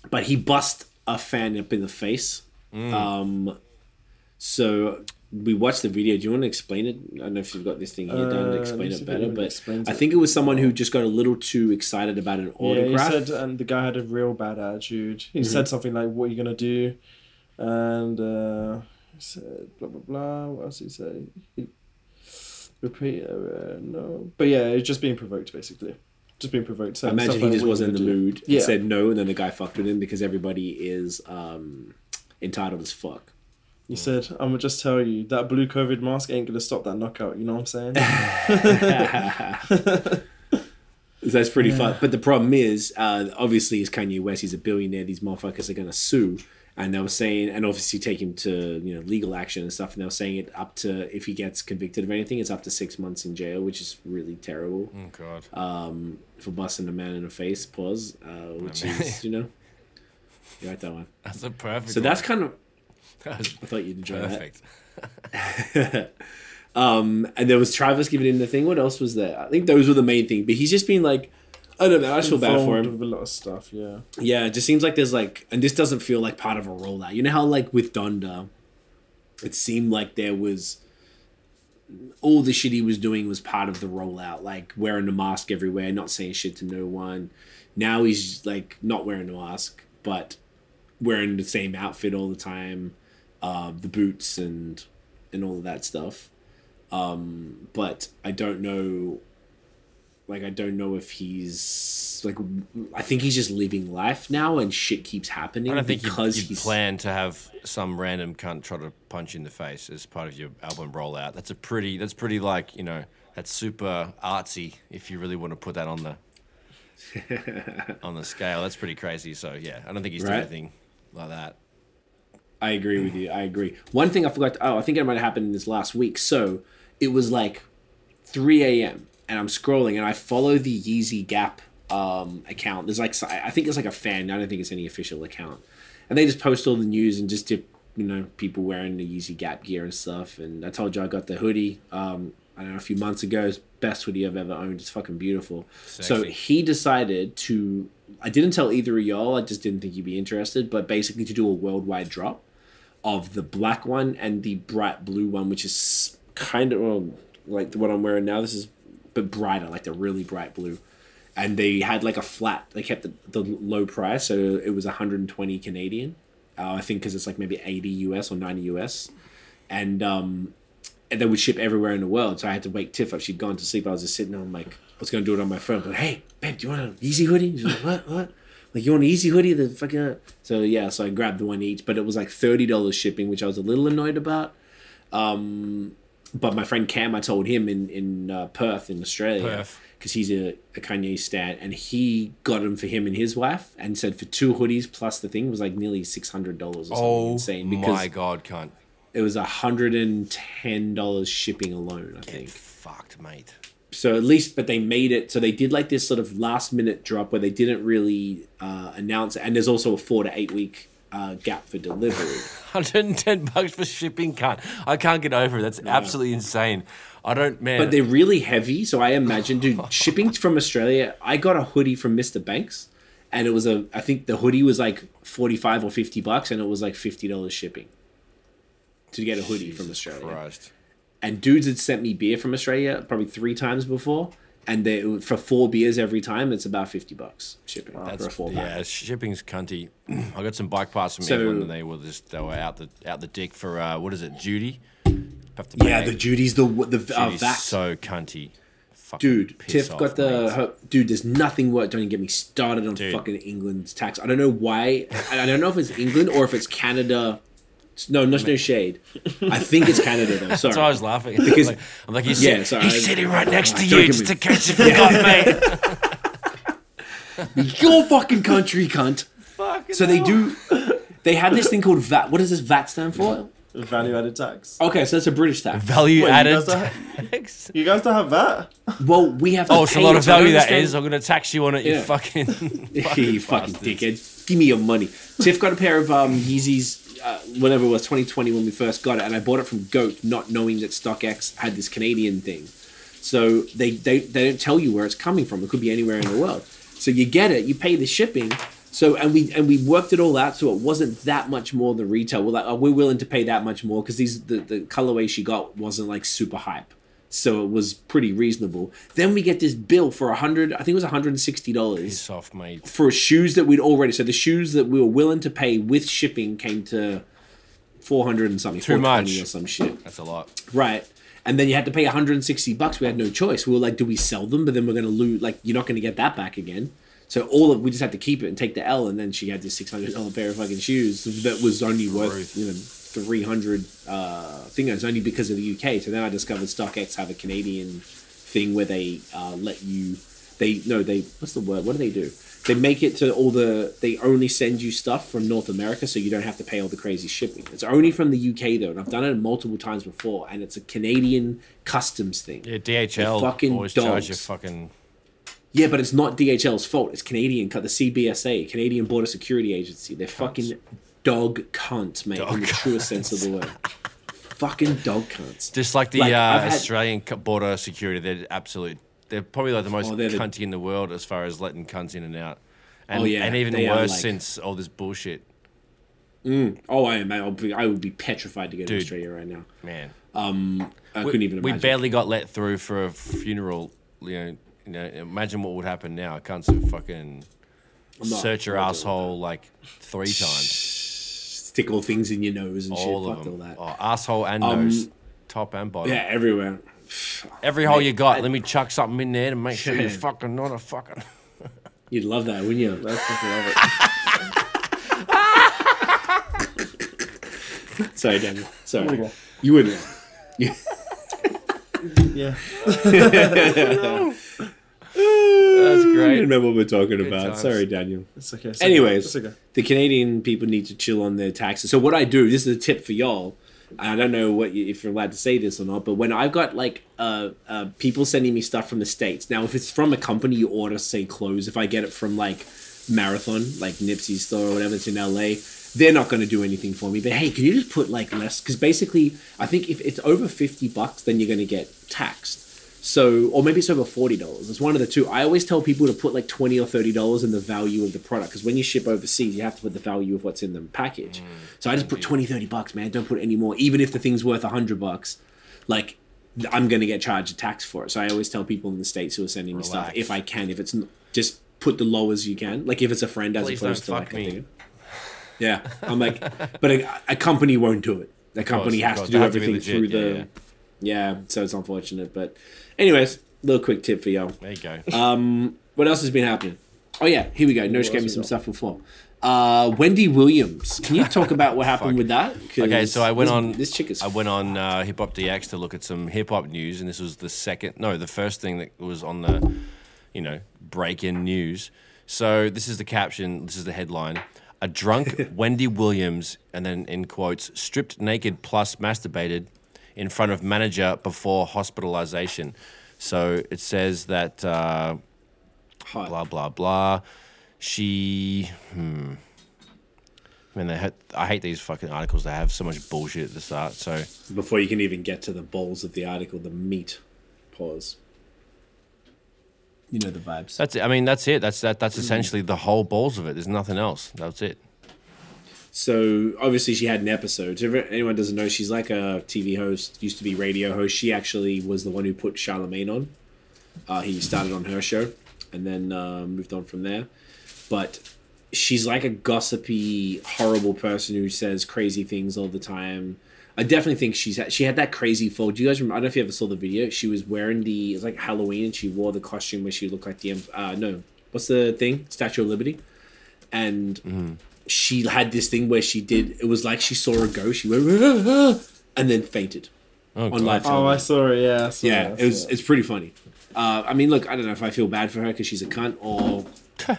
but he bust a fan up in the face. Um, so we watched the video. Do you want to explain it? I don't know if you've got this thing here down to Uh, explain it better, but I think it was someone who just got a little too excited about an Yeah, he autograph. said, and the guy had a real bad attitude. He said something like, "What are you gonna do?" And uh, he said, "Blah blah blah." What else did he say? He, repeat, uh, no, but yeah, it's just being provoked, basically. Just being provoked. So I imagine he just "What wasn't in the do?" mood Yeah. said no, and then the guy fucked with him because everybody is um, entitled as fuck. He said, "I'm gonna just tell you that blue COVID mask ain't gonna stop that knockout." You know what I'm saying? That's pretty fun. But the problem is, uh, obviously, is Kanye West. He's a billionaire. These motherfuckers are gonna sue, and they were saying, and obviously take him to you know legal action and stuff. And they were saying it up to if he gets convicted of anything, it's up to six months in jail, which is really terrible Oh God. um, for busting a man in the face. Pause. Uh, which is you know, you like that one. That's a perfect. So that's kind of. That was I thought you'd enjoy that. Um, and there was Travis giving him the thing. What else was there? I think those were the main thing. But he's just been like, I don't know. I just feel bad for him. With a lot of stuff, yeah. Yeah, it just seems like there's like, and this doesn't feel like part of a rollout. You know how like with Donda, it seemed like there was all the shit he was doing was part of the rollout, like wearing a mask everywhere, not saying shit to no one. Now he's like not wearing the mask, but wearing the same outfit all the time, uh, the boots and and all of that stuff. Um, but I don't know like I don't know if he's like I think he's just living life now and shit keeps happening I don't think because you'd plan to have some random cunt try to punch you in the face as part of your album rollout. That's a pretty. That's pretty like you know. That's super artsy. If you really want to put that on the on the scale, that's pretty crazy. So yeah, I don't think he's doing anything like that. I agree with you. I agree. One thing I forgot. To, oh, I think it might have happened in this last week. So it was like 3 a.m. and I'm scrolling and I follow the Yeezy Gap um, account. There's like I think it's like a fan. I don't think it's any official account, and they just post all the news and just dip, you know people wearing the Yeezy Gap gear and stuff. And I told you I got the hoodie. Um, I don't know a few months ago. It's best hoodie I've ever owned. It's fucking beautiful. So he decided to. I didn't tell either of y'all. I just didn't think you'd be interested. But basically, to do a worldwide drop of the black one and the bright blue one, which is kind of well, like what I'm wearing now. This is but brighter, like the really bright blue. And they had like a flat. They kept the, the low price, so it was 120 Canadian. Uh, I think because it's like maybe 80 US or 90 US, and um, and they would ship everywhere in the world. So I had to wake Tiff up. She'd gone to sleep. I was just sitting there. I'm like, I was gonna do it on my phone. But hey, babe, do you want an Yeezy hoodie? She's like, what? What? Like you want an Yeezy hoodie? The fucking so yeah. So I grabbed the one each, but it was like thirty dollars shipping, which I was a little annoyed about. Um, but my friend Cam, I told him in in uh, Perth in Australia because he's a, a Kanye stan, and he got them for him and his wife, and said for two hoodies plus the thing was like nearly six hundred dollars or something Oh insane because my god, cunt! it was a hundred and ten dollars shipping alone. I Get think fucked, mate. So at least but they made it so they did like this sort of last minute drop where they didn't really uh, announce it and there's also a four to eight week uh, gap for delivery 110 bucks for shipping, cunt. I can't get over it. That's absolutely insane. I don't, man. but they're really heavy so i imagine dude shipping from australia i got a hoodie from mr banks and it was a i think the hoodie was like 45 or 50 bucks and it was like $50 shipping to get a hoodie from australia Christ. And dudes had sent me beer from australia probably three times before and they for four beers every time it's about 50 bucks shipping for That's a four pack. yeah, shipping's cunty. I got some bike parts from So- England, and they were just they were out the out the dick for uh, what is it, duty? Have to pay Yeah, the Judy's the the uh, Duty's that so cunty. Fucking dude. Tiff off, got the her, dude. There's nothing work. Don't even get me started on Dude. fucking England's tax. I don't know why. I don't know if it's England or if it's Canada. No, no, no shade. I think it's Canada though. Sorry. That's why I was laughing. Because- I'm like, I'm like he's, Yeah, sorry, he's I- sitting right next to you, just me- in case you forgot, mate. Your fucking country, cunt. Fucking So they hell. do. They have this thing called VAT. What does this VAT stand for? Value added tax. Okay, so it's a British tax. value Wait, added. guys don't tax. You guys don't have that? Well, we have. To Oh, it's a lot of value that is. I'm gonna tax you on it. You Yeah. fucking. you fucking bastards. dickhead. Give me your money. Tiff got a pair of um, Yeezys, uh, it was, 2020 when we first got it, and I bought it from Goat, not knowing that StockX had this Canadian thing. So they, they they don't tell you where it's coming from. It could be anywhere in the world. So you get it, you pay the shipping. So and we and we worked it all out, so it wasn't that much more than retail. We're like, oh, we're willing to pay that much more because these the the colorway she got wasn't like super hype. So it was pretty reasonable. Then we get this bill for a hundred. I think it was hundred and sixty dollars off, mate. for shoes that we'd already so the shoes that we were willing to pay with shipping came to 400 and something Too 420 much. or some shit That's a lot. right and then you had to pay 160 bucks we had no choice we were like do we sell them but then we're going to lose like you're not going to get that back again so all of we just had to keep it and take the L and then she had this $600 pair of fucking shoes that was only worth you know 300 uh thing it was only because of the UK so then I discovered StockX have a Canadian thing where they uh, let you they no they what's the word? What do they do? They make it to all the they only send you stuff from north america so you don't have to pay all the crazy shipping. It's only from the uk though and i've done it multiple times before and it's a canadian customs thing. Yeah, DHL fucking always charge you fucking. yeah but it's not dhl's fault. It's canadian the cbsa canadian border security agency. They're fucking dog cunts mate in Dog the truest sense of the word fucking dog cunts Just like the Like, uh, had- Australian border security, they're absolute. They're probably like the most Oh, they're the- cunty in the world as far as letting cunts in and out. And, Oh, yeah, and even they worse like- since all this bullshit, oh i am I would be, I would be petrified to get to australia right now man. i we, couldn't even we barely got let through for a funeral. You know, you know, imagine what would happen now. Cunts would fucking not- search your I'm not doing asshole like three times. Stick all things in your nose and All shit. of Fuck them. all that. Oh, asshole and Um, nose, top and bottom. Yeah, everywhere. Every hole Mate, you got, I- let me chuck something in there to make sure you're fucking not a fucking. You'd love that, wouldn't you? I fucking love it. Sorry, Daniel. Sorry. Okay. You wouldn't. You- Yeah. That's great. I great. remember what we're talking about. times. Sorry, Daniel. It's okay. It's Anyways, okay. It's okay. the Canadian people need to chill on their taxes. So what I do, this is a tip for y'all. I don't know what you, if you're allowed to say this or not, but when I've got like uh, uh, people sending me stuff from the states. Now, if it's from a company you order, say clothes. If I get it from like Marathon, like Nipsey store or whatever, it's in LA. They're not going to do anything for me. But hey, can you just put like less? Because basically, I think if it's over fifty bucks, then you're going to get taxed. So, or maybe it's over forty dollars. It's one of the two. I always tell people to put like twenty or thirty dollars in the value of the product because when you ship overseas, you have to put the value of what's in the package. Mm. so I just put 20, 30 bucks, man. Don't put any more. Even if the thing's worth a hundred bucks, like I'm gonna get charged a tax for it. So I always tell people in the states who are sending me stuff if I can, if it's n- just put the low as you can. Like if it's a friend as Please opposed to like fuck a me. thing. Yeah, I'm like, but a, a company won't do it. The company has course. to do They have to be everything legit, through the. yeah, Yeah, so it's unfortunate, but anyways, little quick tip for y'all. There you go. Um, what else has been happening? Oh yeah, here we go. Nosh gave me some stuff before. Uh, Wendy Williams. Can you talk about what happened with that? Okay, so I went this, on. This chick is. I went on uh, Hip Hop DX to look at some hip hop news, and this was the second, no, the first thing that was on the, you know, break in news. So this is the caption. This is the headline: A drunk Wendy Williams, and then in quotes, stripped naked plus masturbated in front of manager before hospitalization. So it says that. Uh, blah blah blah. She, hmm. Man, they had, I hate these fucking articles. They have so much bullshit at the start. So Before you can even get to the balls of the article, the meat. Pause. You know the vibes. that's it. I mean, that's it. That's that. That's essentially the whole balls of it. There's nothing else. That's it. So obviously she had an episode. So if anyone doesn't know, she's like a TV host. Used to be radio host. She actually was the one who put Charlemagne on. Uh, he started on her show, and then uh, moved on from there. But she's like a gossipy, horrible person who says crazy things all the time. I definitely think she's had, she had that crazy fall. Do you guys remember? I don't know if you ever saw the video. She was wearing the it was like Halloween, and she wore the costume where she looked like the uh no what's the thing Statue of Liberty, and she had this thing where she did it was like she saw a ghost. She went "Ah, ah," and then fainted Oh, on God. live Oh. I saw it. Yeah. Saw Yeah, I it was. saw It's pretty funny. Uh, I mean, look, I don't know if I feel bad for her because she's a cunt or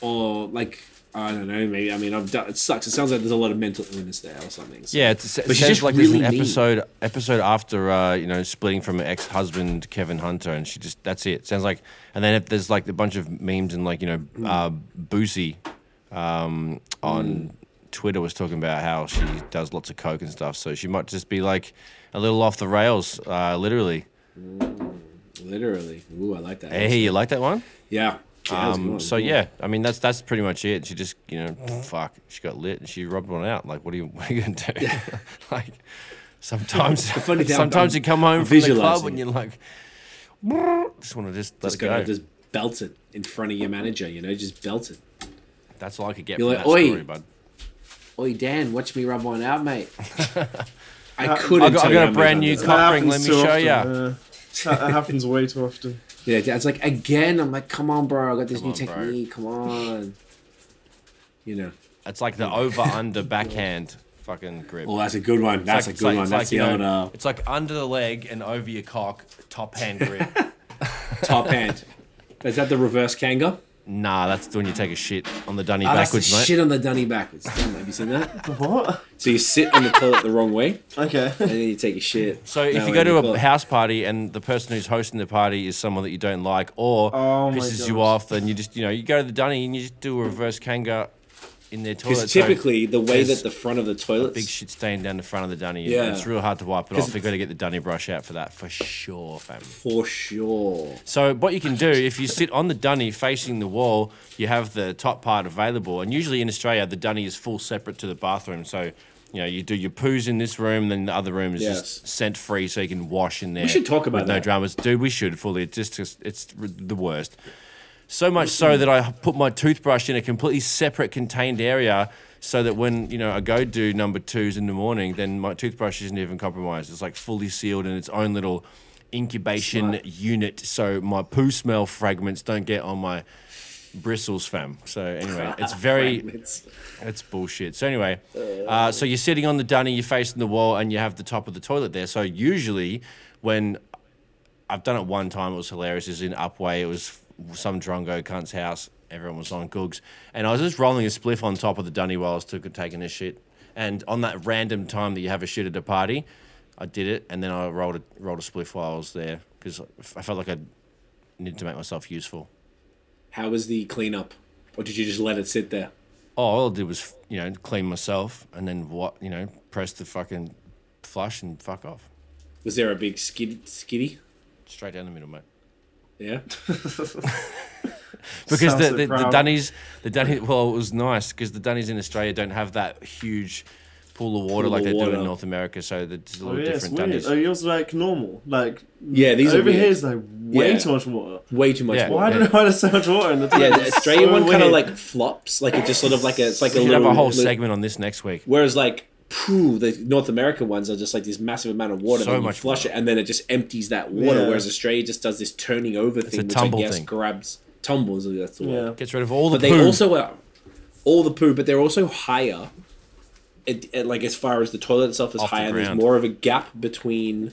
or like I don't know. Maybe I mean I've done. It sucks. It sounds like there's a lot of mental illness there or something. So. Yeah, it's, it But she's sounds just like really there's an mean. episode episode after uh, you know splitting from her ex husband Kevin Hunter, and she just that's it. Sounds like, and then if there's like a bunch of memes and like you know Hmm. uh, Boosie um, on Twitter was talking about how she does lots of coke and stuff, so she might just be like a little off the rails, uh, literally. Literally. Ooh, I like that. Hey, you like that one? Yeah. Yeah, that was a good Um, one. so yeah, I mean that's that's pretty much it. She just you know fuck, she got lit and she rubbed one out. Like what are you what are you gonna do? like sometimes funny thing, sometimes I'm you come home from the club and you're like just want to just let just it go. just belt it in front of your manager. You know, just belt it. That's all I could get You're from like, that "Oi." story, bud. Oi, Dan, watch me rub one out, mate. I couldn't. I got- I tell got you a many brand new I've cup. ring, let me show often, ya. yeah. That that happens way too often. Yeah, Dad's like again. I'm like, come on, bro. I got this Come new on, bro. technique. Come on. You know. It's like the over under backhand fucking grip. Oh, that's a good one. That's like- a good it's like- one. it's That's like, the you know, uh, It's like under the leg and over your cock, top hand grip. top hand. Is that the reverse kanga? Nah, that's when you take a shit on the dunny Ah, that's the backwards, mate. shit on the dunny backwards. Damn, have you seen that? What? So you sit on the toilet the wrong way, Okay. and then you take a shit. So if you go to a toilet. house party and the person who's hosting the party is someone that you don't like or Oh pisses you off, then you just you know you go to the dunny and you just do a reverse kanga in their toilet. Because so typically the way that the front of the toilet, big shit stain down the front of the dunny. Yeah. it's real hard to wipe it off. You got to get the dunny brush out for that for sure, fam. for sure. So what you can do if you sit on the dunny facing the wall, you have the top part available, and usually in Australia the dunny is full separate to the bathroom. So. You know, you do your poos in this room, then the other room is Yes. just scent free, so you can wash in there. We should talk about with no dramas, dude. We should fully. It's just, just it's the worst. So much so that I put my toothbrush in a completely separate contained area, so that when you know I go do number twos in the morning, then my toothbrush isn't even compromised. It's like fully sealed in its own little incubation Smart. unit, so my poo smell fragments don't get on my bristles, fam. So anyway, it's very it's bullshit. So anyway, uh, so you're sitting on the dunny, you're facing the wall, and you have the top of the toilet there. So usually, when I've done it one time, it was hilarious. It was in Upwey. It was some drongo cunt's house. Everyone was on googs, and I was just rolling a spliff on top of the dunny while I was taking a shit. And on that random time that you have a shit at a party, I did it, and then I rolled a rolled a spliff while I was there because I felt like I needed to make myself useful. How was the cleanup, or did you just let it sit there? Oh, all I did was you know clean myself and then what you know press the fucking flush and fuck off Was there a big skid, skiddy? straight down the middle, mate. Yeah. Because Sounds the, the, the dunnies, the dunny, well, it was nice because the dunnies in Australia don't have that huge pool of water Pool like of they do in North America, so it's a Oh, little yeah, it's different weird. dunnies. Oh, yours like normal. Like Yeah, these over weird. here is like way Yeah. too much water. Way too much Yeah. Why water. I don't know why there's so much water in the Yeah, the Australian so one kind of like flops, like it just sort of like a, it's like we a should little. have a whole little- segment on this next week. Whereas like, phew, the North American ones are just like this massive amount of water. So then you flush water. it, and then it just empties that water. Yeah. Whereas Australia just does this turning over thing, a which I guess thing. grabs tumbles. That's the word. Yeah. Gets rid of all the poo. But they also are all the poo, but they're also higher. It, it- like as far as the toilet itself is Off the higher, there's more of a gap between.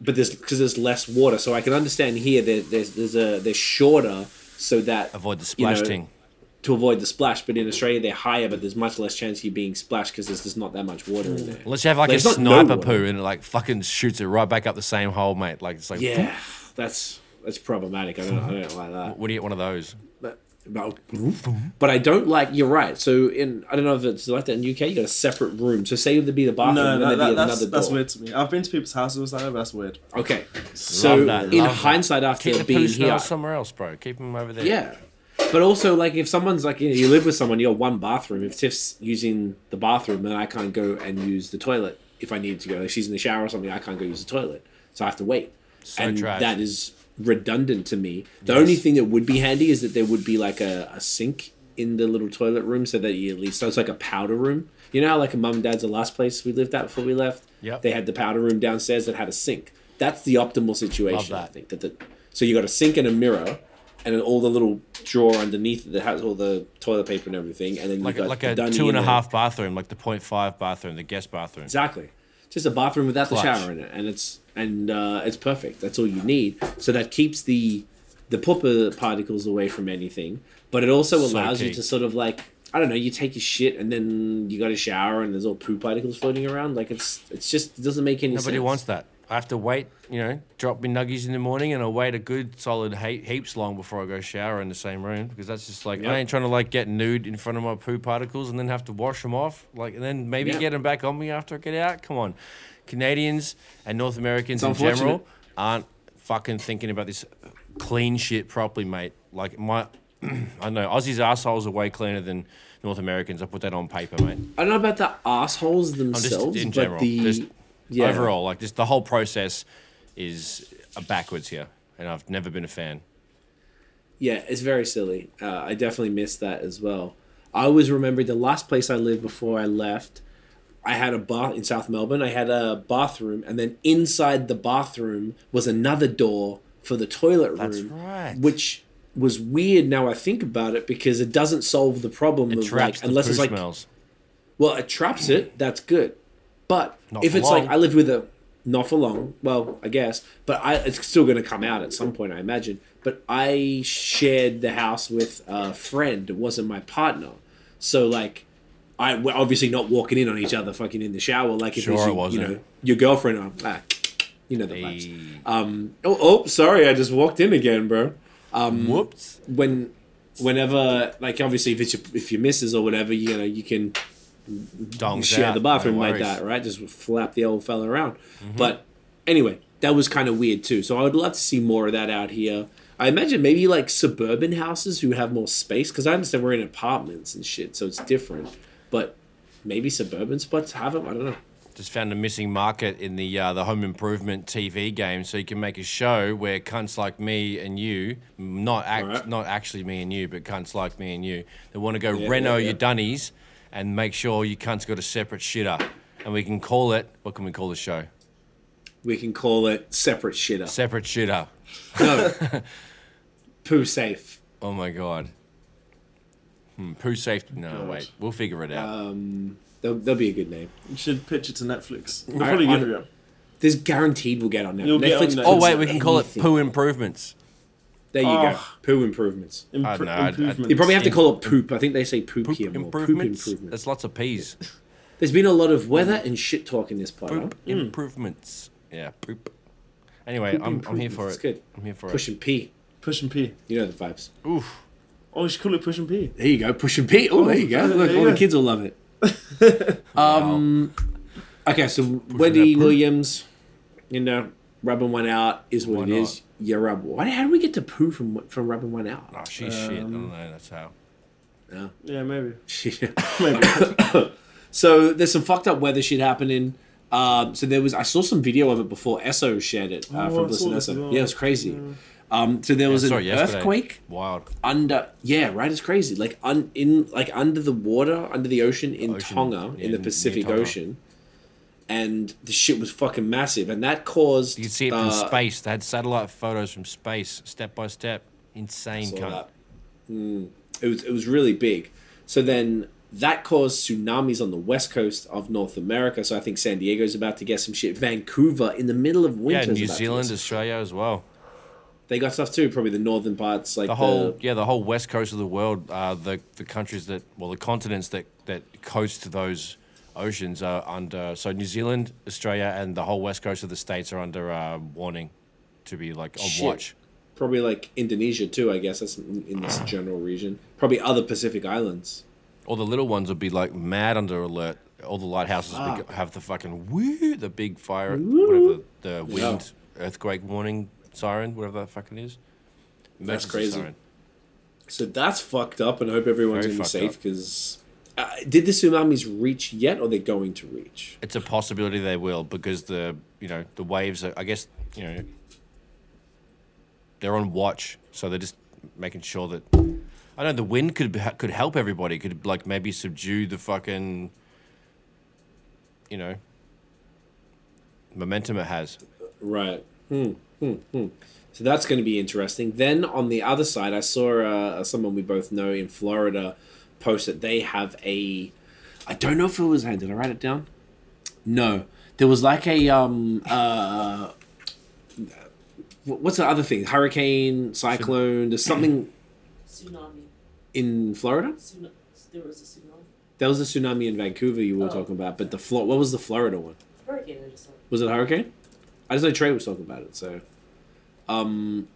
But there's because there's less water, so I can understand here. There, there's there's a they're shorter, so that avoid the you know, thing. To avoid the splash. But in Australia, they're higher, but there's much less chance of you being splashed because there's just not that much water in there. Unless you have like Like, a sniper no poo and it like fucking shoots it right back up the same hole, mate. Like it's like Yeah, that's that's problematic. I don't I don't like that. What do you get one of those? But, but, but I don't like. You're right. So in I don't know if it's like that in UK. You got a separate room. So say there'd be the bathroom, No, and that, then that, there'd be that's, another that's door. weird to me. I've been to people's houses like that, but that's weird. Okay. So that, in love that. hindsight, after Keep the being poo here, somewhere else, bro. Keep them over there. yeah. But also, like, if someone's like, you, know, you live with someone, you got one bathroom. If Tiff's using the bathroom, then I can't go and use the toilet if I need to go. Like, she's in the shower or something, I can't go use the toilet, so I have to wait. So and trash. that is redundant to me. The Yes. only thing that would be handy is that there would be like a, a sink in the little toilet room, so that you at least so it's like a powder room. You know, how, like a mum and dad's the last place we lived at before we left. Yeah. They had the powder room downstairs that had a sink. That's the optimal situation. I think that the, so you got a sink and a mirror, and then all the little drawer underneath it that has all the toilet paper and everything, and then you Like a, got like a two and a half bathroom, like the point five bathroom, the guest bathroom. Exactly. Just a bathroom without the shower in it, and it's and uh, it's perfect. That's all you need. So that keeps the the pooper particles away from anything, but it also So allows you to sort of like I don't know, you take your shit and then you got a shower and there's all poo particles floating around. Like it's it's just it doesn't make any Nobody sense. wants that. I have to wait, you know, drop me nuggies in the morning, and I wait a good solid he- heaps long before I go shower in the same room because that's just like Yep. I ain't trying to like get nude in front of my poo particles and then have to wash them off, like, and then maybe Yeah. get them back on me after I get out. Come on, Canadians and North Americans It's in general aren't fucking thinking about this clean shit properly, mate. Like my, I don't know, Aussies assholes are way cleaner than North Americans. I put that on paper, mate. I don't know about the assholes just themselves, in but general. the just yeah. overall, like just the whole process is backwards here, and I've never been a fan. Yeah, it's very silly. Uh, I definitely missed that as well. I always remembered the last place I lived before I left. I had a bath in South Melbourne. I had a bathroom, and then inside the bathroom was another door for the toilet room. That's right. Which was weird. Now I think about it because it doesn't solve the problem It of traps like unless it's like smells. well, it traps it. That's good. But Not if it's like. I lived with a not for long, well, I guess, but I it's still going to come out at some point, I imagine. But I shared the house with a friend. It wasn't my partner, so like. I we're obviously not walking in on each other, fucking in the shower. Like if Sure it your, wasn't. you know your girlfriend. Or, ah, you know the vibes. Um. Oh, oh, sorry, I just walked in again, bro Whoops. when whenever like obviously if it's your, if your missus or whatever you know you can Dongs share out, the bathroom no like that right? Just flap the old fella around. But anyway that was kind of weird too. So i would love to see more of that out here. I imagine maybe like suburban houses who have more space because i understand we're in apartments and shit so it's different. But maybe suburban spots have them i don't know. Just found a missing market in the uh, the home improvement TV game, so you can make a show where cunts like me and you, not act, Alright. not actually me and you, but cunts like me and you, that want to go Yeah, reno yeah, yeah. your dunnies and make sure you cunts got a separate shitter, and we can call it. What can we call the show? we can call it separate shitter Separate shitter. no poo safe Oh my god. Hmm, poo safe. No, God. wait. We'll figure it out. um that'll, that'll be a good name You should pitch it to Netflix. We'll I- probably I- give you. This guaranteed will get on Netflix. You'll get on Netflix Netflix. oh wait, we can call it anything. poo improvements. There you go. Oh. Poo improvements. I don't Impro- know, I'd- I'd- improvements. You probably have to call it poop. I think they say poop, Poop here more. improvements. Poop improvements. That's lots of peas. There's been a lot of weather and shit talk in this pod. huh? Poop improvements. Yeah, poop. Anyway, Poop I'm, I'm here for it. It's good. I'm here for it. Pushin P. Push and pee. You know the vibes. it. Oof. Oh, you should call it Pushin P. There you go. Pushin P. Oh, there you go. Look, all the kids will love it. um. Okay, so Wendy. Williams, you know, rubbing one out is what Why it is. You rub. Why? How do we get to poo from from rubbing one out? Oh, she's shit. I don't know. That's how. No. Yeah, maybe. Maybe. so there's some fucked up weather shit happening. Um, so there was I saw some video of it before Esso shared it uh, Oh, from I Bliss saw and this as Esso. well. Yeah, it was crazy. Um, so there was Yeah, an sorry, yesterday. earthquake Wild. under yeah right it's crazy like un, in like under the water under the ocean in Ocean, Tonga yeah, in the Pacific Ocean, and the shit was fucking massive, and that caused You can see it from uh, space. They had satellite photos from space, step by step. Insane, cunt. Mm, it was it was really big. So then that caused tsunamis on the west coast of North America. So I think San Diego's about to get some shit. Vancouver in the middle of winter. Yeah. New Zealand, Australia as well. They got stuff too. Probably the northern parts, like The the, whole yeah, the whole west coast of the world. Uh, the the countries that well, the continents that that coast to those oceans are under. So New Zealand, Australia, and the whole west coast of the states are under uh, warning to be like on Shit. watch. probably like Indonesia too. I guess that's in, in this general region. Probably other Pacific islands. All the little ones would be like mad under alert. All the lighthouses would Fuck. have the fucking woo, the big fire, whatever the Yeah. wind, earthquake warning siren, whatever that fucking is. That's crazy. siren. So that's fucked up, and I hope everyone's Very be safe because. Uh, did the tsunamis reach yet, or they're going to reach? It's a possibility they will because the you know the waves are. I guess you know they're on watch, so they're just making sure that. I know the wind could could help everybody. Could like maybe subdue the fucking. You know. Momentum it has. Right. Hmm. Hmm. Hmm. So that's going to be interesting. Then on the other side, I saw uh, someone we both know in Florida post that they have a. I don't know if it was. Did I write it down? No. There was like a um uh what's the other thing? Hurricane, cyclone. There's something Tsunami. in Florida. There was a tsunami. There was a tsunami in Vancouver you were Oh. talking about, but the Flo- what was the Florida one? Hurricane, I just saw. Was it a hurricane? I just know Trey was talking about it. So, um,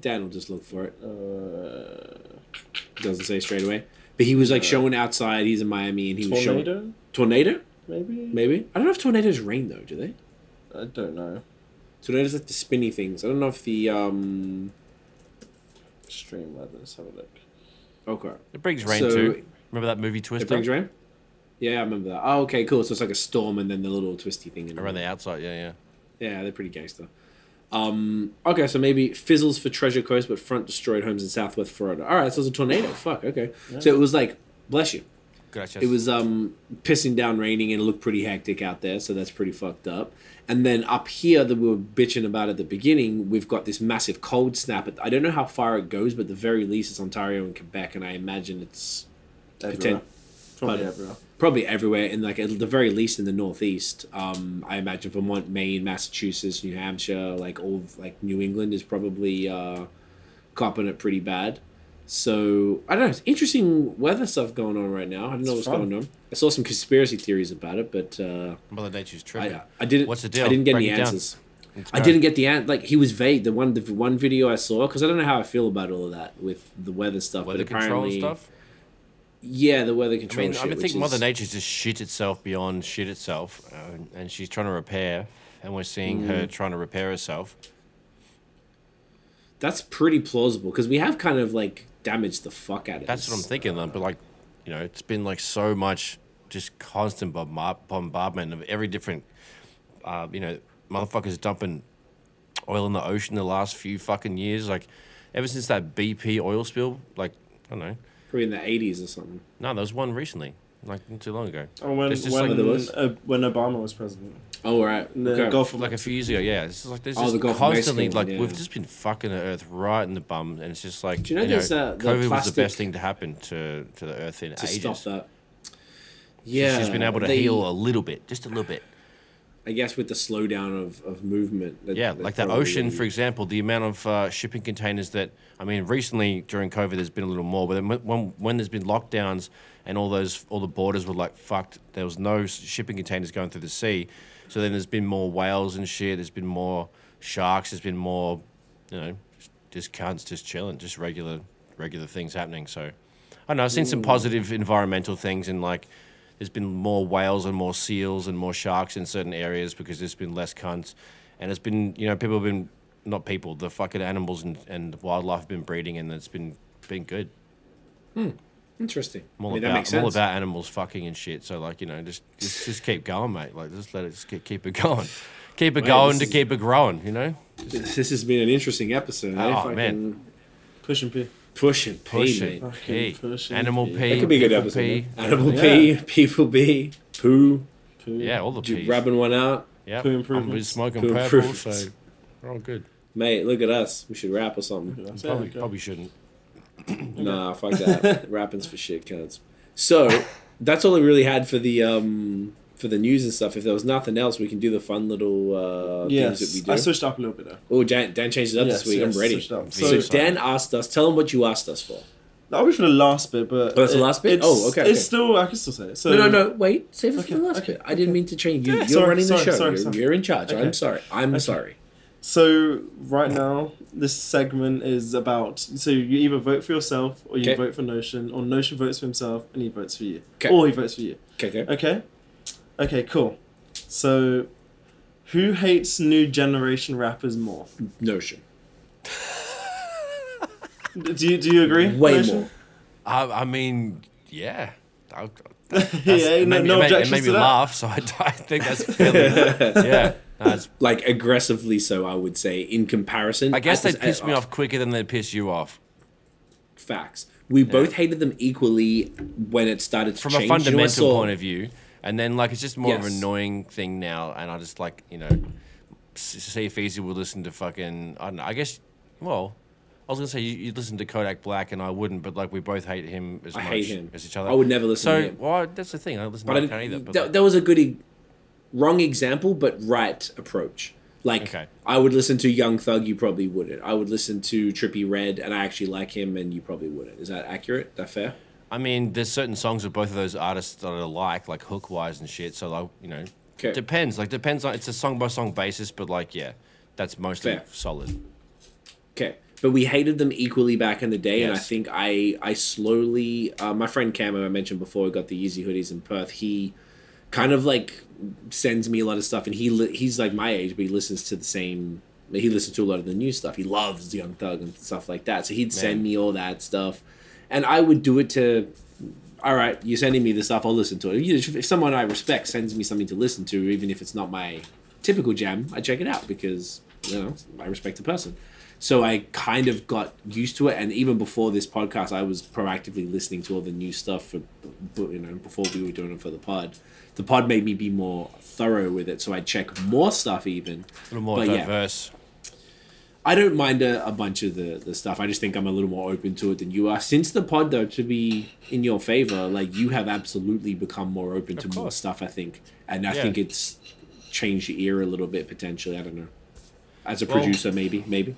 Dan will just look for it. Uh, Doesn't say straight away. But he was like showing outside. He's in Miami, and he was showing tornado, tornado. maybe. Maybe I don't know if tornadoes rain though. Do they? I don't know. Tornadoes like the spinny things. I don't know if the um. Extreme weather. Let's have a look. Okay. It brings rain So- too. Remember that movie It Twister? brings rain. Yeah, I remember that. Oh, okay, cool. So it's like a storm, and then the little twisty thing. In Around the outside, yeah, yeah. Yeah, they're pretty gangster. Um, okay, so maybe fizzles for Treasure Coast, but front destroyed homes in Southwest Florida. All right, so it's a tornado. Fuck. Okay. So it was like, bless you. Gracias. It was um pissing down, raining, and it looked pretty hectic out there. So that's pretty fucked up. And then up here that we were bitching about at the beginning, we've got this massive cold snap. I don't know how far it goes, but the very least, it's Ontario and Quebec, and I imagine it's Everywhere. Probably But- everywhere. Probably everywhere in like at the very least in the northeast um i imagine vermont maine massachusetts new hampshire like all of, like new england is probably uh copping it pretty bad so i don't know it's interesting weather stuff going on right now i don't know It's what's fun. going on i saw some conspiracy theories about it but uh Mother Nature's tripping. i i didn't What's the deal? i didn't get Break any answers I didn't get the an like he was vague. The one the one video I saw because I don't know how I feel about all of that with the weather stuff. weather but control apparently, stuff. Yeah, the weather control. I mean, shit, I mean, think Mother is- Nature's just shit itself beyond shit itself, uh, and she's trying to repair, and we're seeing her trying to repair herself. That's pretty plausible because we have kind of like damaged the fuck out of That's what I'm thinking. though, But like, you know, it's been like so much, just constant bombardment of every different, uh, you know, motherfuckers dumping oil in the ocean the last few fucking years. Like, ever since that BP oil spill, like, I don't know. Probably in the 80s or something. No, there was one recently, like not too long ago. Oh, when It's just when like was? uh, when Obama was president, Oh, right. in the Okay. Gulf of like a few years ago. Yeah, it's just like there's Oh, just the Gulf of constantly Mexico like yeah. we've just been fucking the Earth right in the bum, and it's just like Do you know there's, uh, the COVID was the best thing to happen to to the Earth in to ages. stop that. Yeah. she's been able to they- heal a little bit, just a little bit. I guess with the slowdown of, of movement. that- Yeah, that like probably ocean, really- for example, the amount of uh, shipping containers that I mean, recently during COVID, there's been a little more, but then when- when there's been lockdowns and all those all the borders were like fucked, there was no shipping containers going through the sea, so then there's been more whales and shit. There's been more sharks. There's been more, you know, just cunts just chilling, just regular regular things happening. So I don't know. I've seen some positive environmental things and like. There's been more whales and more seals and more sharks in certain areas because there's been less cunts. And it's been, you know, people have been, not people, the fucking animals and, and wildlife have been breeding and it's been been good. Hmm. Interesting. I'm all, I mean, that about, I'm all about animals fucking and shit. So, like, you know, just just, just keep going, mate. Like, just let it just keep, keep it going. Keep it going to is- keep it growing, you know? This has been an interesting episode. eh? Oh, man. pushing. Push and pee, Push mate. it. Fucking pushing Animal pee. pee. That could be a good episode. pee. man. Animal Yeah. pee, people pee, poo, Poo. Yeah, all the ju- rubbing one out. Yeah, Poo I'm improvements. smoking Poo purple, improvements. so we're all good. Mate, look at us. We should rap or something. That's Probably, probably shouldn't. Nah, fuck that. Rapping's for shit cunts. So that's all I really had for the um for the news and stuff. If there was nothing else, we can do the fun little uh Yes, things that we do. I switched up a little bit though. oh, Dan, Dan changed it up Yes, this week. yes, I'm ready. So, So- Dan asked us. Tell him what you asked us for. That'll be for the last bit, but Oh, that's the last bit? Oh, okay, okay. It's still I can still say it. So no, no, no. Wait, save it Okay, for the last okay, bit. I didn't mean to change. You, Yeah, you're sorry, running the show. sorry, you're, sorry. you're in charge. Okay. I'm sorry. I'm Okay. sorry. So right now, this segment is about so you either vote for yourself or you Okay. vote for Notion, or Notion votes for himself and he votes for you, Okay. or he votes for you. Okay, okay. Okay, okay, cool. So, who hates new generation rappers more? Notion. Do you do you agree? Way Notion? more. I, I mean, yeah. I, yeah, it no, made me, no it made, it made me to that. laugh, so I, I think that's fairly, yeah. That's, Like aggressively so, I would say. In comparison, I guess they the- piss me uh, off quicker than they piss you off. Facts. We both hated them equally when it started to From change. a You know, fundamental saw- point of view, and then like it's just more of an annoying thing now, and I just like you know, see if easy would listen to fucking I don't know. I guess well, I was gonna say you, you'd listen to Kodak Black, and I wouldn't, but like we both hate him as I much him. as each other. I would never listen so, to him. well, that's the thing. I listen But to Kanye either. But that, like, that was a good, e- wrong example, but right approach. Like Okay. I would listen to Young Thug, you probably wouldn't. I would listen to Trippie Redd, and I actually like him, and you probably wouldn't. Is that accurate? That fair? I mean, there's certain songs of both of those artists that I like, like hook wise and shit. So like, you know, know, 'Kay. depends. Like depends on it's a song by song basis, but like yeah, that's mostly Fair. solid. Okay, but we hated them equally back in the day, and I think I I slowly. Uh, my friend Cam, who I mentioned before, got the Yeezy hoodies in Perth. He kind of like sends me a lot of stuff, and he li- he's like my age, but he listens to the same. He listens to a lot of the new stuff. He loves Young Thug and stuff like that. So he'd send Man. me all that stuff, and I would do it to. All right, you're sending me the stuff. I'll listen to it. If someone I respect sends me something to listen to, even if it's not my typical jam, I check it out because you know I respect the person. So I kind of got used to it, and even before this podcast, I was proactively listening to all the new stuff for, you know, before we were doing it for the pod. The pod made me be more thorough with it, so I check more stuff even. A little more But yeah. I don't mind a, a bunch of the, the stuff. I just think I'm a little more open to it than you are. Since the pod, though, to be in your favor, like you have absolutely become more open to more stuff. I think, and I Yeah. think it's changed your ear a little bit potentially. I don't know. As a Well- producer, maybe, maybe.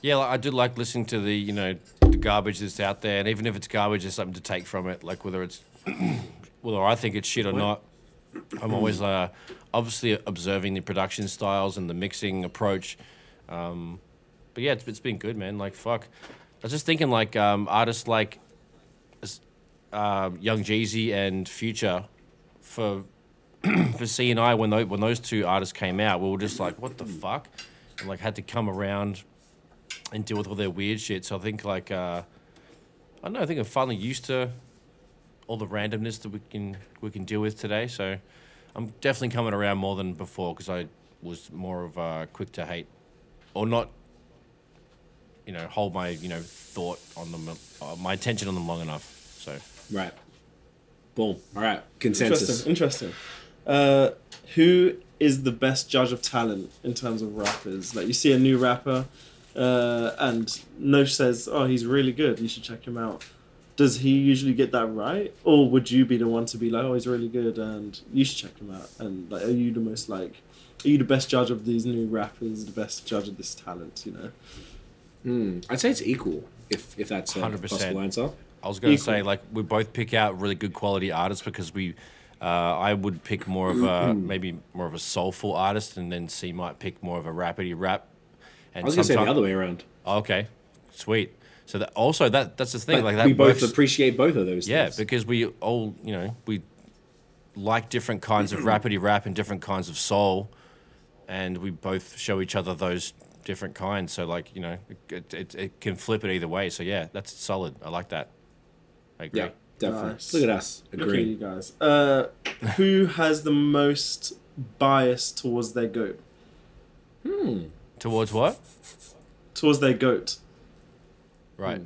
Yeah, like, I do like listening to the you know the garbage that's out there, and even if it's garbage, there's something to take from it. Like whether it's whether I think it's shit or not, I'm always uh, obviously observing the production styles and the mixing approach. Um, but yeah, it's, it's been good, man. Like fuck, I was just thinking like um, artists like uh, Young Jeezy and Future for for C and I when those, when those two artists came out, we were just like, what the fuck, and like had to come around and deal with all their weird shit. So I think like uh, I don't know. I think I'm finally used to all the randomness that we can we can deal with today. So I'm definitely coming around more than before because I was more of uh, quick to hate or not. You know, hold my you know thought on them, uh, my attention on them long enough. So Right. Boom. All right. Consensus. Interesting. Interesting. Uh, who is the best judge of talent in terms of rappers? Like you see a new rapper, uh, and Nosh says, "Oh, he's really good. You should check him out." Does he usually get that right, or would you be the one to be like, "Oh, he's really good, and you should check him out"? And like, are you the most like, are you the best judge of these new rappers? The best judge of this talent? You know. Hmm. I'd say it's equal. If if that's a 100%. possible answer. I was gonna say like we both pick out really good quality artists because we. Uh, I would pick more of a maybe more of a soulful artist, and then C might pick more of a rapidy rap. And I was gonna say the other way around. Oh, okay, sweet. So that also that that's the thing But like that we both works- appreciate both of those. yeah things. because we all you know we like different kinds of rapidy rap and different kinds of soul, and we both show each other those different kinds. So like you know it it, it can flip it either way. So yeah, that's solid. I like that. I agree. yeah, definitely. Nice. Look at us. Look at Agree. you guys. Uh, who has the most bias towards their goat? Hmm. Towards what? Towards their goat. Right. Hmm.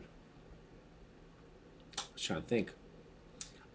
I was trying to think.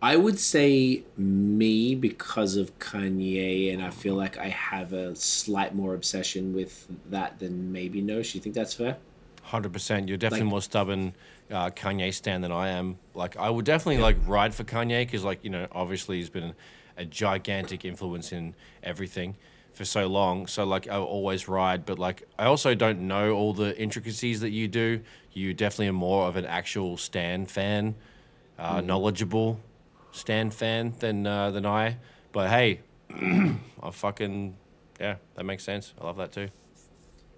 I would say me because of Kanye, and I feel like I have a slight more obsession with that than maybe no. Do you think that's fair? Hundred percent. You're definitely Like- more stubborn uh, Kanye stan than I am. Like I would definitely like ride for Kanye because like you know obviously he's been a gigantic influence in everything for so long. So like I always ride, but like I also don't know all the intricacies that you do. You definitely are more of an actual Stan fan, uh, knowledgeable Stan fan than uh, than I. But hey, I fucking yeah, that makes sense. I love that too.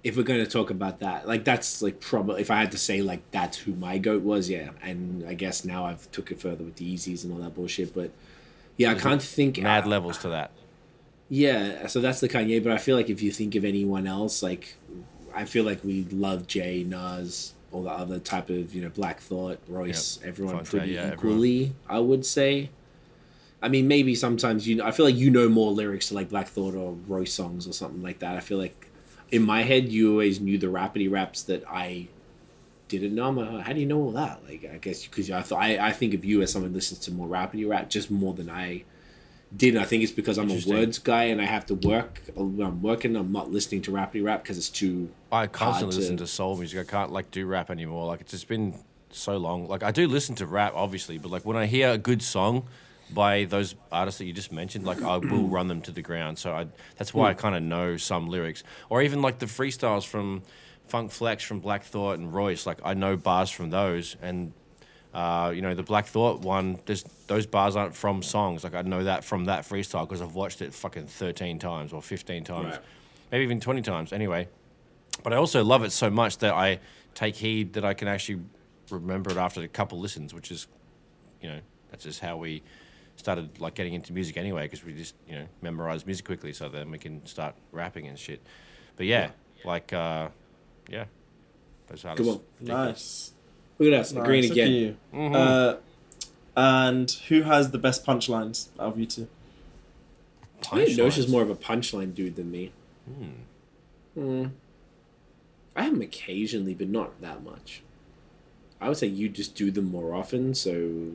If we're going to talk about that, like that's like probably if I had to say like that's who my goat was, yeah. And I guess now I've took it further with the Yeezys and all that bullshit, but yeah, I can't think Mad uh, levels to that. Yeah, so that's the Kanye, but I feel like if you think of anyone else, like I feel like we love Jay, Nas, all the other type of you know Black Thought, Royce, everyone Phonte, pretty yeah, equally. I would say. I mean, maybe sometimes you. Know, I feel like you know more lyrics to like Black Thought or Royce songs or something like that. I feel like in my head you always knew the rapidy raps that I didn't know. I'm like, oh, how do you know all that? Like, I guess because I thought I, I think of you as someone who listens to more rapidy rap just more than I did. I think it's because I'm a words guy and I have to work. When I'm working, I'm not listening to rapidy rap because it's too. I constantly to- listen to soul music. I can't like do rap anymore. Like it's just been so long. Like I do listen to rap, obviously, but like when I hear a good song, by those artists that you just mentioned, like I will run them to the ground. So I that's why I hmm. kind of know some lyrics, or even like the freestyles from Funk Flex, from Black Thought and Royce. Like I know bars from those, and uh, you know the Black Thought one. There's those bars aren't from songs. Like I know that from that freestyle because I've watched it fucking thirteen times or fifteen times, Right. maybe even twenty times. Anyway, but I also love it so much that I take heed that I can actually remember it after a couple listens, which is, you know, that's just how we started like getting into music anyway, because we just you know memorize music quickly, so then we can start rapping and shit. But yeah, like uh, yeah, those artists. on. Nice. Look at us agreeing Nice, look again. Mm-hmm. Uh, and who has the best punchlines out of you two? I think Nosh is Punchlines. more of a punchline dude than me. Hmm. I have them occasionally, but not that much. I would say you just do them more often, so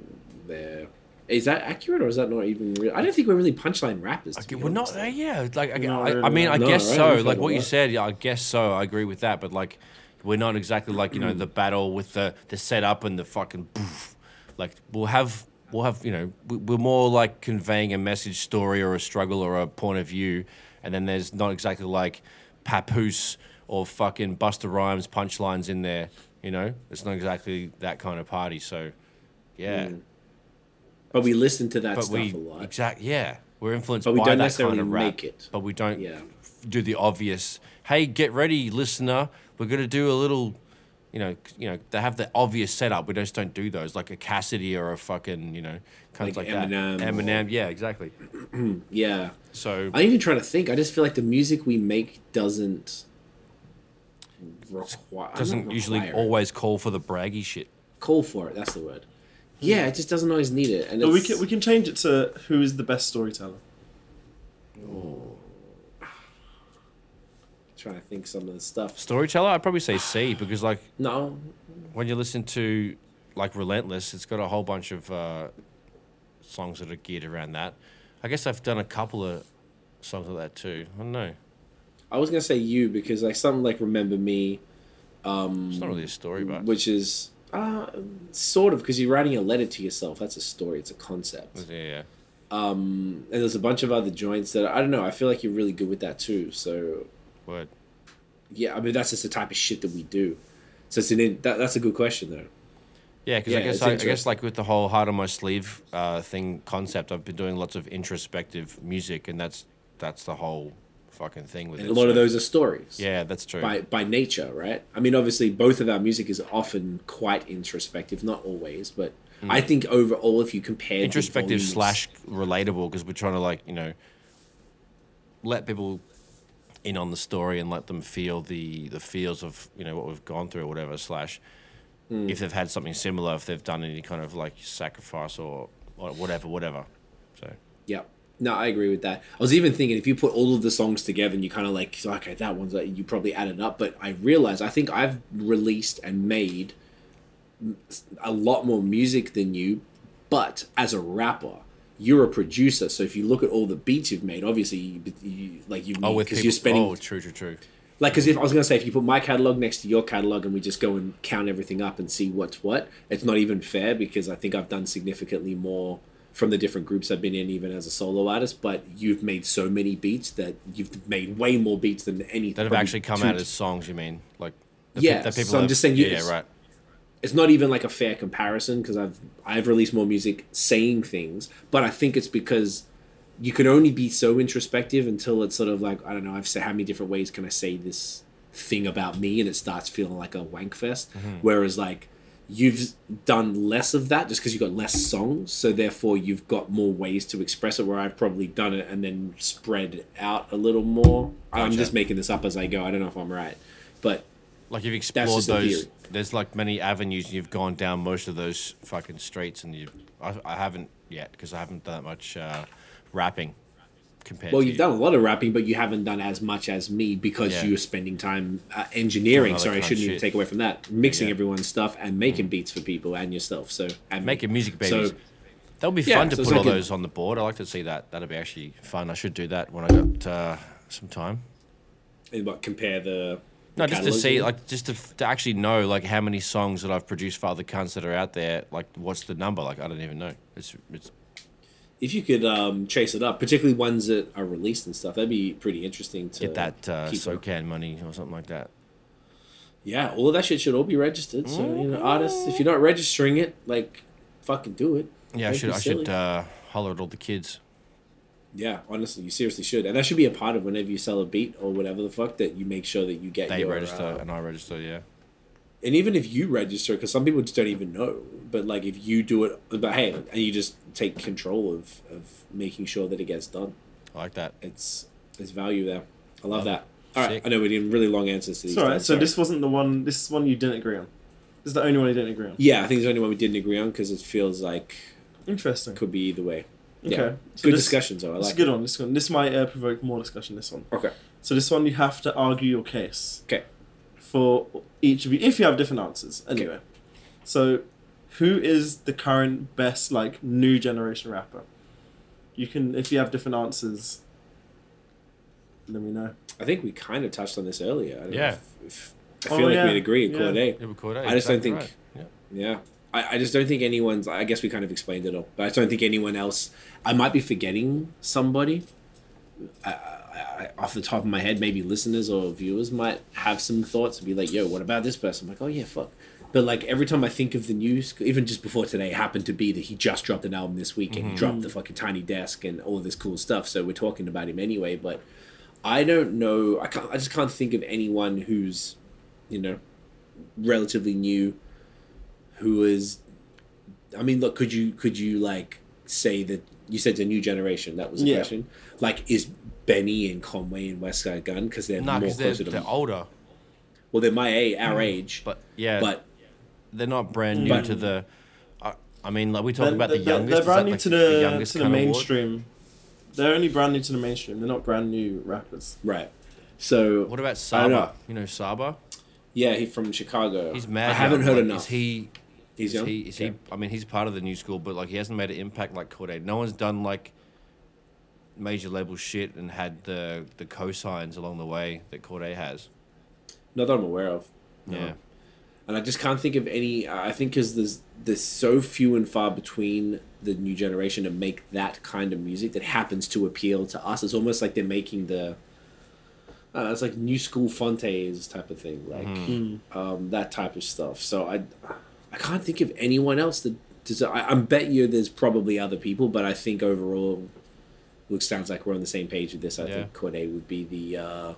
they're. Is that accurate or is that not even real? I don't think we're really punchline rappers. Okay, we're not honest. there, yeah. Like, I, Not I, I really, mean, I no. guess right? so. Like what you said, yeah, I guess so. I agree with that. But like, we're not exactly like you know the battle with the the setup and the fucking. Poof. Like we'll have we'll have you know we- we're more like conveying a message, story, or a struggle or a point of view, and then there's not exactly like papoose or fucking Busta Rhymes punchlines in there. You know, it's not exactly that kind of party. So, yeah. Hmm. But we listen to that but stuff we a lot. exact yeah we're influenced But we by don't that necessarily kind of rap, make it. but we don't Yeah. do the obvious hey get ready listener we're going to do a little you know you know they have the obvious setup we just don't do those like a cassidy or a fucking you know kind of Like like, Eminem that or- eminem yeah exactly Yeah. so I'm even trying to think. I just feel like the music we make doesn't require doesn't usually always call for the braggy shit call for it. That's the word. Yeah, it just doesn't always need it. And But we can we can change it to who is the best storyteller. Trying to think some of the stuff. storyteller i'd probably say c because like No, when you listen to like Relentless, it's got a whole bunch of uh, songs that are geared around that. I guess I've done a couple of songs like that too. I don't know. I was gonna say you because like some like Remember Me, It's not really a story, but which is uh, sort of because you're writing a letter to yourself. That's a story. It's a concept. yeah, yeah. Um, and there's a bunch of other joints that I don't know. I feel like you're really good with that too. So Word. Yeah, I mean that's just the type of shit that we do. So it's an in, that, that's a good question though. Yeah, because Yeah, I guess I, I guess like with the whole heart on my sleeve uh, thing concept, I've been doing lots of introspective music, and that's that's the whole fucking thing with And it. a lot of those are stories. Yeah, that's true. by by nature, right? I mean, obviously, both of our music is often quite introspective, not always, but I think overall, if you compare Mm. introspective volumes- slash relatable because we're trying to like you know let people in on the story and let them feel the the feels of you know what we've gone through or whatever slash Hmm. if they've had something similar if they've done any kind of like sacrifice or, or whatever whatever so yeah. No, I agree with that. I was even thinking if you put all of the songs together and you kind of like, okay, that one's like, you probably added up. But I realize I think I've released and made a lot more music than you, but as a rapper, you're a producer. So if you look at all the beats you've made, obviously, you, you, like you, oh because people you're spending oh true true true like because if I was gonna say if you put my catalog next to your catalog and we just go and count everything up and see what's what, it's not even fair because I think I've done significantly more from the different groups I've been in, even as a solo artist. But you've made so many beats that you've made way more beats than any that have actually come two- out as songs you mean like Yeah, that so I'm just saying you- yeah right It's not even like a fair comparison because I've I've released more music saying things, but I think it's because you can only be so introspective until it's sort of like I don't know. I've said how many different ways can I say this thing about me, and it starts feeling like a wank fest. Mm-hmm. Whereas like you've done less of that just because you've got less songs, so therefore you've got more ways to express it. Where I've probably done it and then spread out a little more. I'm just making this up as I go. I don't know if I'm right, but Like you've explored the those. There's like many avenues, and you've gone down most of those fucking streets, and you. I, I haven't yet because I haven't done that much uh, rapping. Compared. Well, you've you. done a lot of rapping, but you haven't done as much as me because Yeah. you're spending time uh, engineering. Sorry, I shouldn't even shit. take away from that. Mixing Yeah. everyone's stuff and making beats for people and yourself. So and making music So- that would be Yeah, fun to so put all like a- those on the board. I like to see that. That'd be actually fun. I should do that when I got uh, some time. and what compare the No, just to see, like, just to, to actually know, like, how many songs that I've produced for other cunts that are out there. Like, what's the number? Like, I don't even know. It's it's if you could um, chase it up, particularly ones that are released and stuff, that'd be pretty interesting to Get that uh. SOCAN money or something like that. Yeah, all of that shit should all be registered. So you know, artists, if you're not registering it, like, fucking do it. Yeah, I should I should uh, holler at all the kids. Yeah, honestly, you seriously should, and that should be a part of whenever you sell a beat or whatever the fuck that you make sure that you get They your, register uh, and I register. Yeah. and even if you register, because some people just don't even know, but like if you do it, but hey, and you just take control of of making sure that it gets done. I like that. It's there's value there. I love Love that. All right, Sick. I know we did really long answers to these. It's alright. guys, So sorry. this wasn't the one. This is one you didn't agree on. This is the only one you didn't agree on. yeah, I think it's the only one we didn't agree on because it feels like Interesting. could be either way. Okay. Yeah. So Good this, discussions though. I It's like. a good one. This one. This might uh, provoke more discussion. This one. Okay. So this one you have to argue your case. Okay. For each of you, if you have different answers. Anyway. So, who is the current best like new generation rapper? You can, if you have different answers. Let me know. I think we kind of touched on this earlier. I don't know Yeah. if- if- I Oh, feel like yeah. we'd agree. Yeah. Cordae. Yeah, record. I just don't think- right. Yeah. Yeah. I, I just don't think anyone's. I guess we kind of explained it all, but I don't think anyone else. I might be forgetting somebody. I, I, I, off the top of my head, maybe listeners or viewers might have some thoughts and be like, "Yo, what about this person?" I'm like, "Oh yeah, fuck." But like every time I think of the news, even just before today, happened to be that he just dropped an album this week and he mm-hmm. dropped the fucking Tiny Desk and all this cool stuff. So we're talking about him anyway. But I don't know. I can't. I just can't think of anyone who's, you know, relatively new who is I mean look could you could you like say that you said the new generation that was the Yeah. question like is Benny and Conway and Westside Gunn because they're Nah, more because they're, to they're older. well they're my age our mm. age But yeah, but they're not brand new But- to the. I, I mean, like we talk They're- about the youngest. They're is brand new like, to the, youngest to the kind of award? mainstream. They're only brand new to the mainstream. They're not brand new rappers. right so What about I don't know. Saba? You know Saba? yeah he's from Chicago He's mad. I haven't heard like, enough Is he? He's Is young he? Is Yeah. he? I mean, he's part of the new school, but like he hasn't made an impact like Cordae. No one's done like major label shit and had the the cosigns along the way that Cordae has. not that I'm aware of no. Yeah. and I just can't think of any. I think because there's there's so few and far between the new generation to make that kind of music that happens to appeal to us. It's almost like they're making the. Uh, it's like new school Phontes type of thing, like Mm. um, that type of stuff. So I, I can't think of anyone else that. Does, I, I bet you there's probably other people, but I think overall, look sounds like we're on the same page with this. I Yeah. think Cordae would be the uh,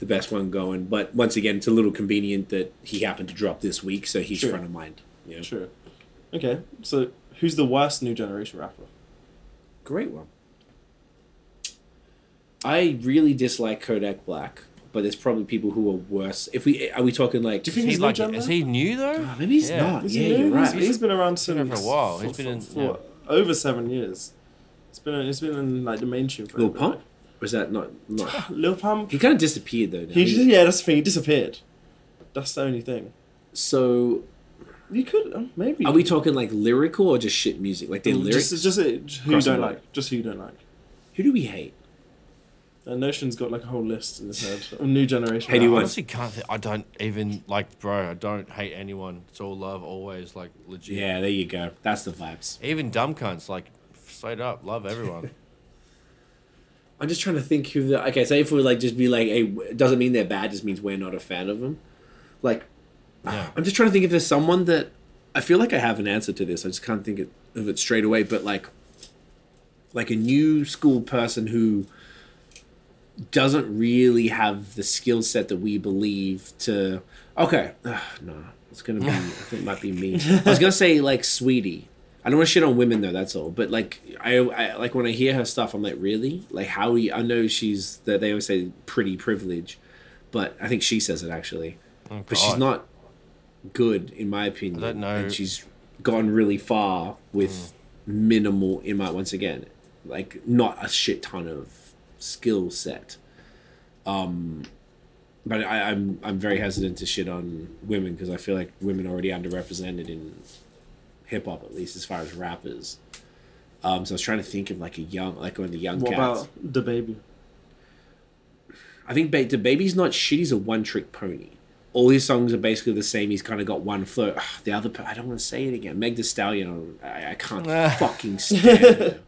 the best one going. But once again, it's a little convenient that he happened to drop this week, so he's Sure. front of mind. Yeah, Sure. Okay, so who's the worst new generation rapper? great one. I really dislike Kodak Black, but there's probably people who are worse. If we are we talking like, Do you think Is he's like? Is he new though? Ah, maybe he's Yeah. not. Is yeah, he you're right. he's, he's been around been since for a while. He's for- been in- for yeah. over seven years. It's been it's been in like the mainstream for a Lil bit. Pump? Or is that not? not Lil Pump. he kind of disappeared though. now. He He- yeah, that's the thing. He disappeared. That's the only thing. so You could uh, maybe. are we talking like lyrical or just shit music? Like their lyrics? Just, just, just who you don't line. like. Just who you don't like. Who do we hate? Uh, Notion's got like a whole list in his head. of new generation. Hey, do I want- honestly can't. Th- I don't even like, bro. I don't hate anyone. It's all love, always. Like legit. Yeah, there you go. That's the vibes. Even dumb cunts, like straight up, love everyone. I'm just trying to think who the okay. Say if we like just be like, hey, it doesn't mean they're bad. Just means we're not a fan of them. Like, Yeah. I'm just trying to think if there's someone that I feel like I have an answer to this. I just can't think of it straight away. But like, like a new school person who doesn't really have the skill set that we believe to. Okay, Ugh, no, it's gonna be. I think it might be me. I was gonna say like Saweetie. I don't want to shit on women though. That's all. But like, I, I like when I hear her stuff, I'm like, really? Like, how? You, I know she's that they always say pretty privilege, but I think she says it actually. Oh, But she's not good in my opinion. I don't know. And she's gone really far with mm. minimal. In my once again, like not a shit ton of skill set. Um, but I, I'm I'm very hesitant to shit on women because I feel like women are already underrepresented in hip hop at least as far as rappers. Um, so I was trying to think of like a young, like one of the young What cats. about the baby? I think ba- the baby's not shit. He's a one trick pony. All his songs are basically the same. He's kind of got one flow. Ugh, the other, I don't want to say it again. Meg Thee Stallion. I, I can't fucking stand.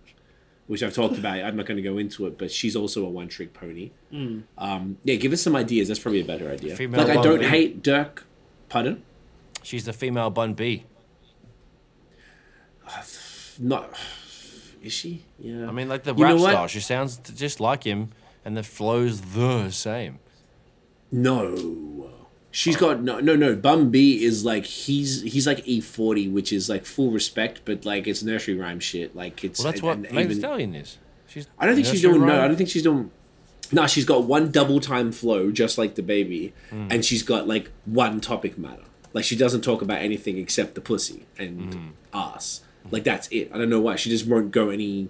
Which I've talked about. I'm not going to go into it, but she's also a one trick pony. Hmm. Um, yeah, give us some ideas. That's probably a better idea. Female like I don't Bumblebee. hate Dirk. Pardon? She's the female Bun B. Not. Is she? Yeah. I mean, like the You rap style. She sounds just like him, and the flow's the same. No. She's got no no no. Bun B is like he's he's like E forty, which is like full respect, but like it's nursery rhyme shit. Like it's Well, that's and- what Megan Stallion is. She's. I don't think she's doing no. I don't think she's doing. No, she's got one double time flow, just like the baby, Hmm. and she's got like one topic matter. Like she doesn't talk about anything except the pussy and Hmm. ass. Like that's it. I don't know why she just won't go any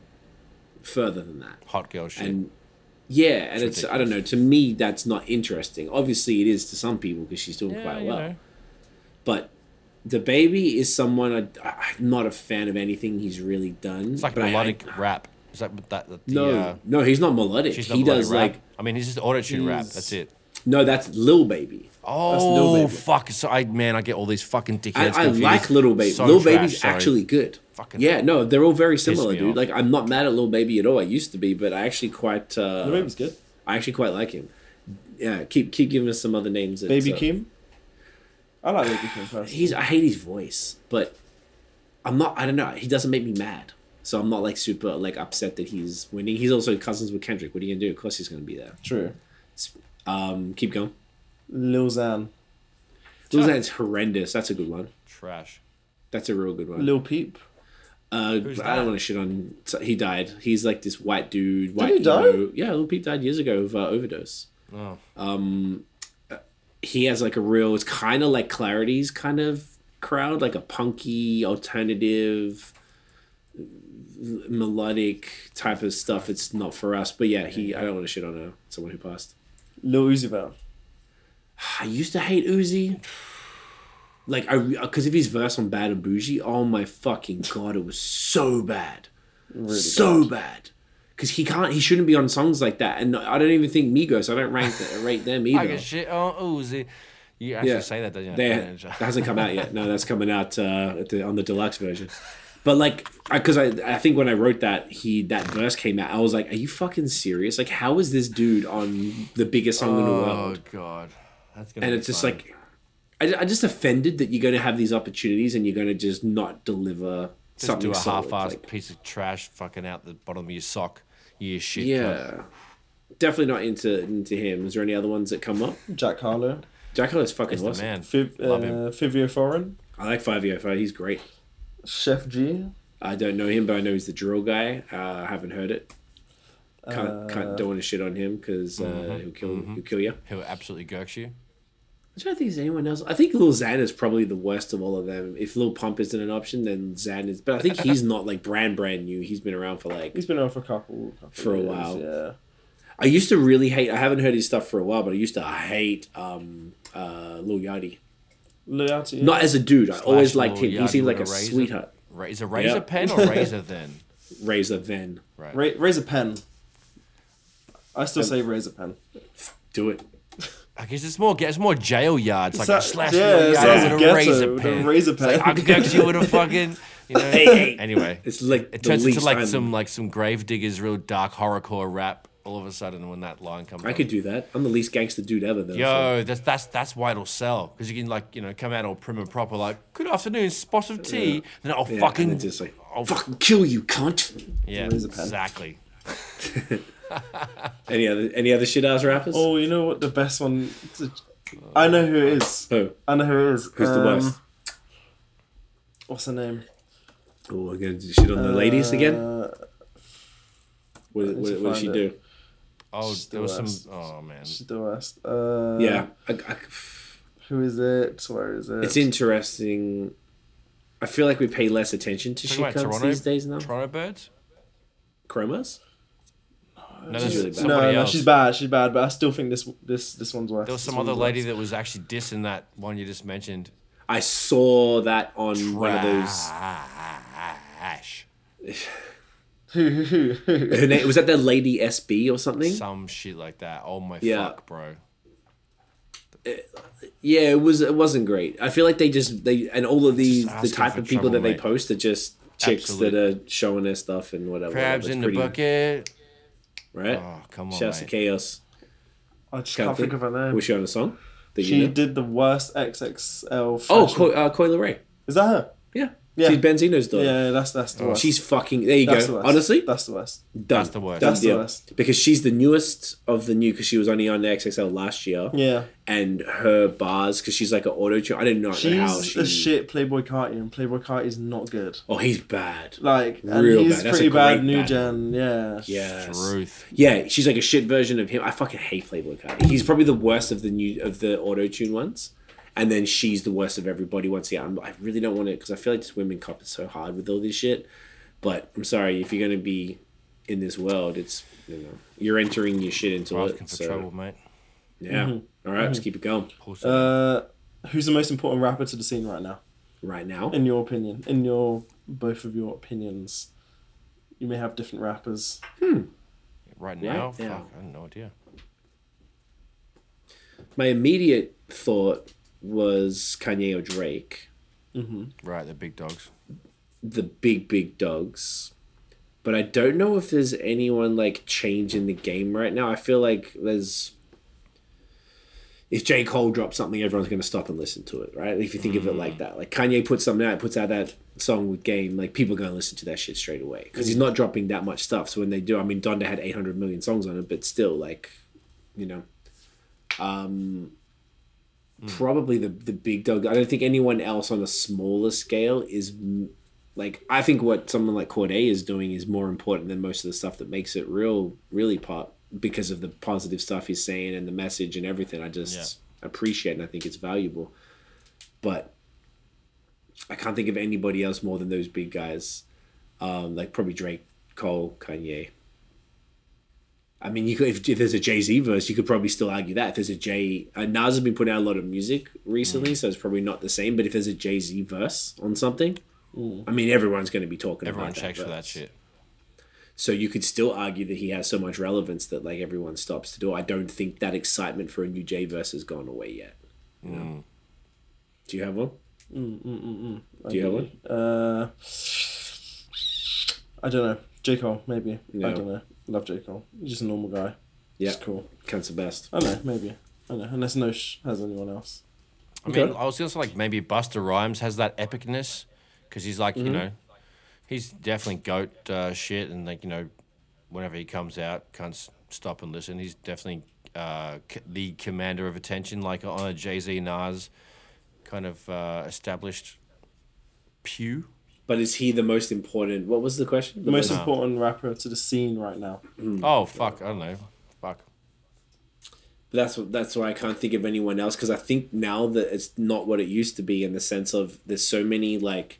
further than that. hot girl shit. And yeah, and it's, I don't know. To me, that's not interesting. Obviously, it is to some people because she's doing yeah, quite well. know. But the baby is someone I, I'm not a fan of anything he's really done. It's like but I- melodic I, rap. Is that that? that the, no, uh, no, he's not melodic. not he melodic does rap. like I mean, he's just auto tune rap. That's it. no, that's Lil Baby. Oh, Lil Baby. fuck! So I man, I get all these fucking dickheads. I, I like Little Baby. So Lil trash, Baby's sorry. actually good. Fucking yeah, no, they're all very similar, dude. off. Like I'm not mad at Lil Baby at all. I used to be, but I actually quite. Uh, The baby's good. I actually quite like him. Yeah, keep keep giving us some other names. that, Baby uh, Kim. I like Baby Keem personally. He's I hate his voice, but I'm not. I don't know. He doesn't make me mad, so I'm not like super like upset that he's winning. He's also cousins with Kendrick. What are you gonna do? Of course he's gonna be there. true. Um, keep going. Lil Xan. Lil Xan's horrendous. That's a good one. trash. That's a real good one. Lil Peep. Uh, Who's I don't want to shit on. so He died. He's like this white dude. White he die? Yeah, Lil Peep died years ago of uh, overdose. Oh, He has like a real. It's kind of like Clarity's kind of crowd, like a punky alternative, melodic type of stuff. It's not for us. But yeah, he. I don't want to shit on uh, someone who passed. Lil Uzi Vert. I used to hate Uzi. Like I, because of his verse on Bad and Bougie. Oh my fucking god, it was so bad. Really so bad because he can't he shouldn't be on songs like that and i don't even think migos i don't rank rate them I either get shit on Uzi. You actually Yeah. say that, don't you? they, Yeah, that hasn't come out yet no that's coming out uh, at the, on the deluxe version but like because I, I think when i wrote that he that verse came out i was like are you fucking serious like how is this dude on the biggest song in the world Oh god, that's gonna. and be it's just like I, I'm just offended that you're going to have these opportunities and you're going to just not deliver just something do a solid. half-assed Like, piece of trash, fucking out the bottom of your sock. You shit. cunt. yeah definitely not into into him is there any other ones that come up Jack Harlow. Jack Harlow's fucking He's the awesome. man. Fiv, Love uh, him. Fivio Foreign. I like Five Year Five. He's great. Sheff G. I don't know him, but I know he's the drill guy. Uh, I haven't heard it. Can't, can't don't want to shit on him because uh, Mm-hmm. he'll kill he'll kill you. Who absolutely gurks you? I'm trying to think if there's anyone else. I think Lil Xan is probably the worst of all of them. If Lil Pump isn't an option, then Xan is. But I think he's not like brand brand new. He's been around for like. He's been around for a couple. couple For a years, while. Yeah. I used to really hate. I haven't heard his stuff for a while, but I used to hate um, uh, Lil Yachty. Loyalty. Yeah. Not as a dude. I always Lil liked him. He seemed like a with a razor. sweetheart. Ra- Is a razor Yeah. pen or razor then? Razor then. Right. Ra- Razor Pen. I still say Razor Pen. Do it. I guess it's more. It's more jail yards. Like So- a slash yeah, jail it yard with a razor with a pen. razor It's like, pen. I gurked you with a fucking. You know. hey. Anyway, It's like it turns into like I'm- some like some grave diggers, real dark horrorcore rap. All of a sudden, when that line comes, I up. could do that. I'm the least gangster dude ever, though. so- Yo, that's that's that's why it'll sell because you can like you know come out all prim and proper like good afternoon, spot of tea. Then I'll Yeah, fucking and just like I'll fucking kill you, cunt. yeah, exactly. Any other any other shit ass rappers? Oh, you know what the best one? To, I know who it is. Who? I know who it is. Who's the Um, worst? What's her name? Oh, we're gonna do shit on the ladies again. Uh, What, need what, what did she find do? Oh, She's the there was some. worst. Oh man, she's the worst. Uh, yeah, I, I, Who is it? Where is it? it's interesting. I feel like we pay less attention to shit about these days now. Toronto birds. Chromas? No, She's really bad. no, no, she's bad. She's bad. But I still think this this this one's worse. There was some other lady worse. that was actually dissing that one you just mentioned. I saw that on one of those. Trash. Who who who? who? Her name was that the Lady SB or something? Some shit like that. Oh my Yeah. fuck, bro. Yeah, it was. It wasn't great. I feel like they just they and all of these the type of people trouble, that they post are just chicks Absolute. that are showing their stuff and whatever. Crabs It's in the bucket. Right? Oh, come on, Shouts to. Chaos. I just Can't can't think of her name. Was she on a song? That She you know? did the worst XXL. Oh, fashion- Co- uh, Coi Leray. is that her? Yeah. Yeah. She's Benzino's daughter. Yeah, that's that's the oh, worst. She's fucking. There you that's the go. worst. Honestly, that's the worst. done. That's the worst. Done That's the worst. Because she's the newest of the new. Because she was only on the XXL last year. Yeah, And her bars, because she's like an auto tune. I didn't know she's how she. a shit Playboi Carti, and Playboi Carti is not good. Oh, he's bad. Like, and Real he's bad. That's pretty a bad great new bad gen. Yeah, Yeah. Truth. Yeah, she's like a shit version of him. I fucking hate Playboi Carti. He's probably the worst of the new of the auto tune ones, and then she's the worst of everybody. Once again, I'm, I really don't want to because I feel like this women cop is so hard with all this shit. But I'm sorry if you're gonna be in this world, it's you know you're entering your shit into Asking it. for So trouble, mate. yeah, mm-hmm. all right, let's mm-hmm. keep it going. Uh, who's the most important rapper to the scene right now? Right now, In your opinion, in your both of your opinions, you may have different rappers. Hmm. right now, now. fuck, I have no idea. my immediate thought was Kanye or Drake. Mm-hmm. Right, the big dogs. the big big dogs. But i don't know if there's anyone like changing the game right now. I feel like there's if j. Cole drops something everyone's going to stop and listen to it right? If you think of it like mm. that. Like kanye puts something out puts out that song with game like people are going to listen to that shit straight away. Because he's mm. not dropping that much stuff. So when they do i mean donda had 800 million songs on it but still like you know. Um probably the the big dog i don't think anyone else on a smaller scale is like I think what someone like Corday is doing is more important than most of the stuff that makes it real, really pop because of the positive stuff he's saying and the message and everything. I just appreciate and I think it's valuable. But I can't think of anybody else more than those big guys, um, like probably Drake, Cole, Kanye. I mean, you could if, if there's a Jay Z verse, you could probably still argue that if there's a Jay. Uh, Nas has been putting out a lot of music recently, mm. so it's probably not the same. But if there's a Jay Z verse on something, I mean, everyone's going to be talking Everyone about that checks for that shit. So you could still argue that he has so much relevance that like everyone stops to do. it. I don't think that excitement for a new J verse has gone away yet. You know? Mm. Do you have one? Mm, do you have one? Uh, I don't know. J Cole, maybe. Yeah. I don't know. Love J Cole. He's just a normal guy. Yeah, Just cool. Kant's the best. I know. Maybe. I don't know. Unless Nosh has anyone else. I mean, Okay. I was also like maybe Busta Rhymes has that epicness because he's like Mm-hmm. you know, he's definitely goat uh, shit and like you know, whenever he comes out, can't s- stop and listen. He's definitely uh, c- the commander of attention, like on a Jay Z Nas kind of uh, established pew. But is he the most important? What was the question? The most No. important rapper to the scene right now. Hmm. Oh fuck, I don't know, fuck. that's what that's why I can't think of anyone else because I think now that it's not what it used to be in the sense of there's so many like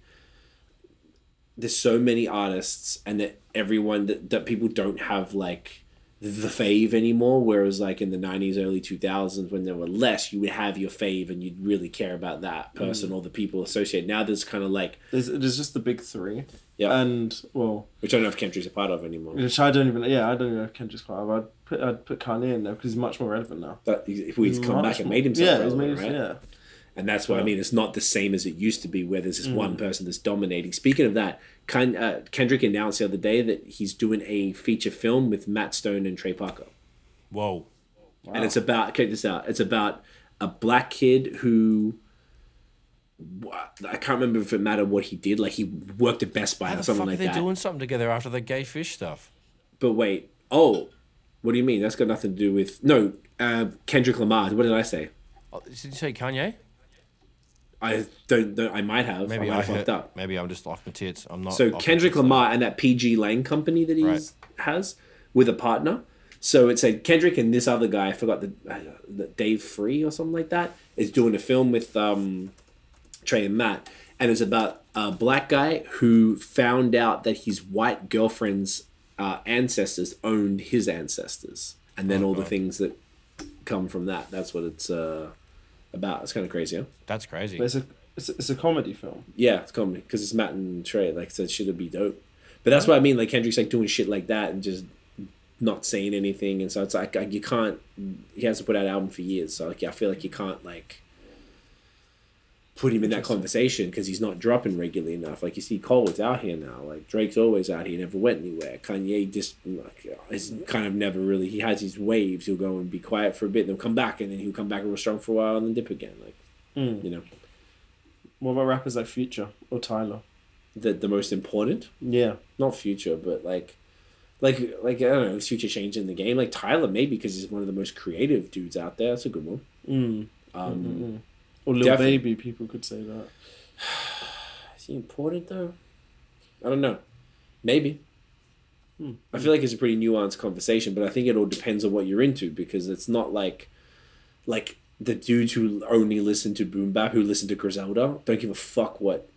there's so many artists and that everyone that, that people don't have like the fave anymore whereas like in the 90s early 2000s when there were less you would have your fave and you'd really care about that mm. person or the people associated now there's kind of like There's, there's just the big three. Yeah. And, well, which I don't know if Kendrick's a part of anymore which I don't even, yeah, I don't even know if Kendrick's part of. I'd put, I'd put Kanye in there because he's much more relevant now. but if he's come back and made himself yeah, he's relevant, made, right? yeah. And that's what I mean. It's not the same as it used to be, where there's this mm. one person that's dominating. Speaking of that, Ken, uh, Kendrick announced the other day that he's doing a feature film with Matt Stone and Trey Parker, Whoa. and it's about check this out. It's about a black kid who I can't remember if it mattered what he did. Like he worked at Best Buy How or something like that. doing something together after the gay fish stuff? But wait, oh, what do you mean? That's got nothing to do with no uh, Kendrick Lamar. What did I say? Oh, did you say Kanye? I don't. I might have. Maybe I I, fucked up. Maybe I'm just off my tits. I'm not. So Kendrick. Lamar and that pgLang company that he Right. has with a partner. So it's a Kendrick and this other guy. I forgot the, uh, the Dave Free or something like that is doing a film with um, Trey and Matt, and it's about a black guy who found out that his white girlfriend's uh, ancestors owned his ancestors, and then all the things that come from that. That's what it's uh, about. It's kind of crazy, huh? That's crazy. But it's a, it's a, it's a comedy film. Yeah, it's comedy because it's Matt and Trey. Like I said, should be dope. But that's what I mean. Like Kendrick's like doing shit like that and just not saying anything, and so it's like, like you can't. He hasn't put out an album for years, so like yeah, I feel like you can't like. Put him in that conversation because he's not dropping regularly enough. Like you see, Cole is out here now. Like Drake's always out here, never went anywhere. Kanye just like is kind of never really. He has his waves. He'll go and be quiet for a bit, and then come back, and then he'll come back real strong for a while, and then dip again. Like Mm. you know, What about rappers like Future or Tyler? the the most important, Yeah. not future, but like. Like, like I don't know, future change in the game? Like Tyler, maybe because he's one of the most creative dudes out there. That's a good one. Mm. Um, Mm-mm. Or Lil Definitely. Baby, people could say that. Is he important though? I don't know. Maybe. Hmm. I feel like it's a pretty nuanced conversation, but I think it all depends on what you're into because it's not like like the dudes who only listen to boom bap who listen to Griselda don't give a fuck what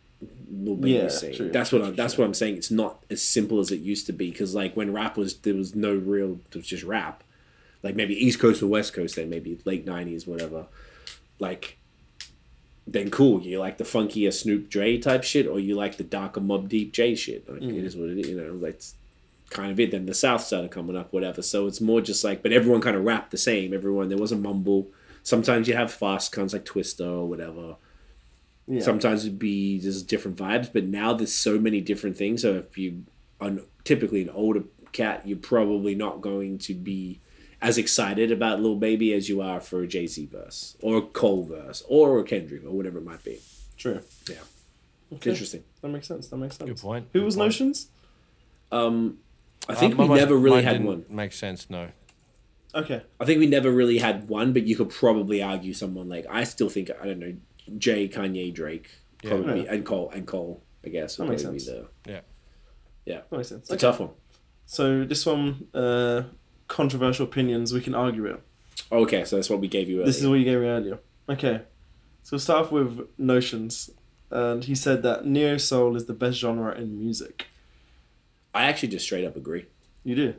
Lil Baby Yeah, is saying. true, that's what I, true, that's what I'm saying. It's not as simple as it used to be because like when rap was there was no real it was just rap. Like maybe East Coast or West Coast then maybe late nineties, whatever. Like then cool. You like the funkier Snoop Dre type shit, or you like the darker Mobb Deep J shit. Like Mm. it is what it is. You know, that's kind of it. Then the South started coming up, whatever. So it's more just like, but everyone kind of rapped the same. Everyone there was a mumble. Sometimes you have fast cons like Twista or whatever. Yeah. Sometimes it'd be just different vibes, but now there's so many different things. So if you are typically an older cat, you're probably not going to be as excited about Lil Baby as you are for a Jay Z verse or a Cole verse or a Kendrick or whatever it might be. True. Yeah. Okay. Interesting. That makes sense. That makes sense. Good point. Who Good was point. Notions? Um, I think Uh, we mine- never really mine had didn't one. Makes sense. No. Okay. I think we never really had one, but you could probably argue someone like I still think I don't know Jay, Kanye, Drake, Yeah. probably Yeah. and Cole and Cole. I guess would That makes probably be sense. the. Yeah. Yeah, That makes sense. it's a tough one. So this one, uh, controversial opinions. We can argue it. Okay, so that's what we gave you earlier. This is what you gave me earlier. Okay. So we'll start off with Notions. And he said that Neo Soul is the best genre in music. I actually just straight up agree. You do?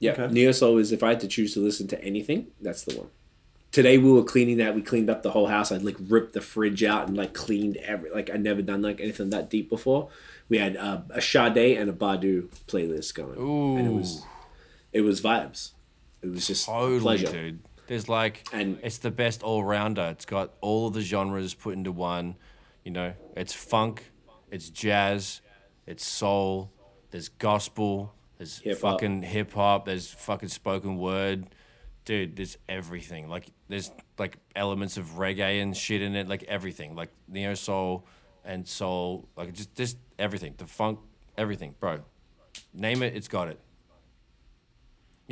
Yeah, Okay. Neo Soul is if I had to choose to listen to anything, that's the one. Today we were cleaning that. We cleaned up the whole house. I like ripped the fridge out and like cleaned every like I'd never done like anything that deep before. We had uh, a Sade and a Badu playlist going, Ooh. and it was it was vibes. It was just Totally, pleasure. dude. There's like, And- it's the best all rounder. It's got all of the genres put into one. You know, it's funk, it's jazz, it's soul. There's gospel. There's Hip-hop. fucking hip hop. There's fucking spoken word. Dude, there's everything. Like, there's like elements of reggae and shit in it. Like everything. Like neo soul and soul. Like just just everything. The funk, everything, bro. Name it, it's got it.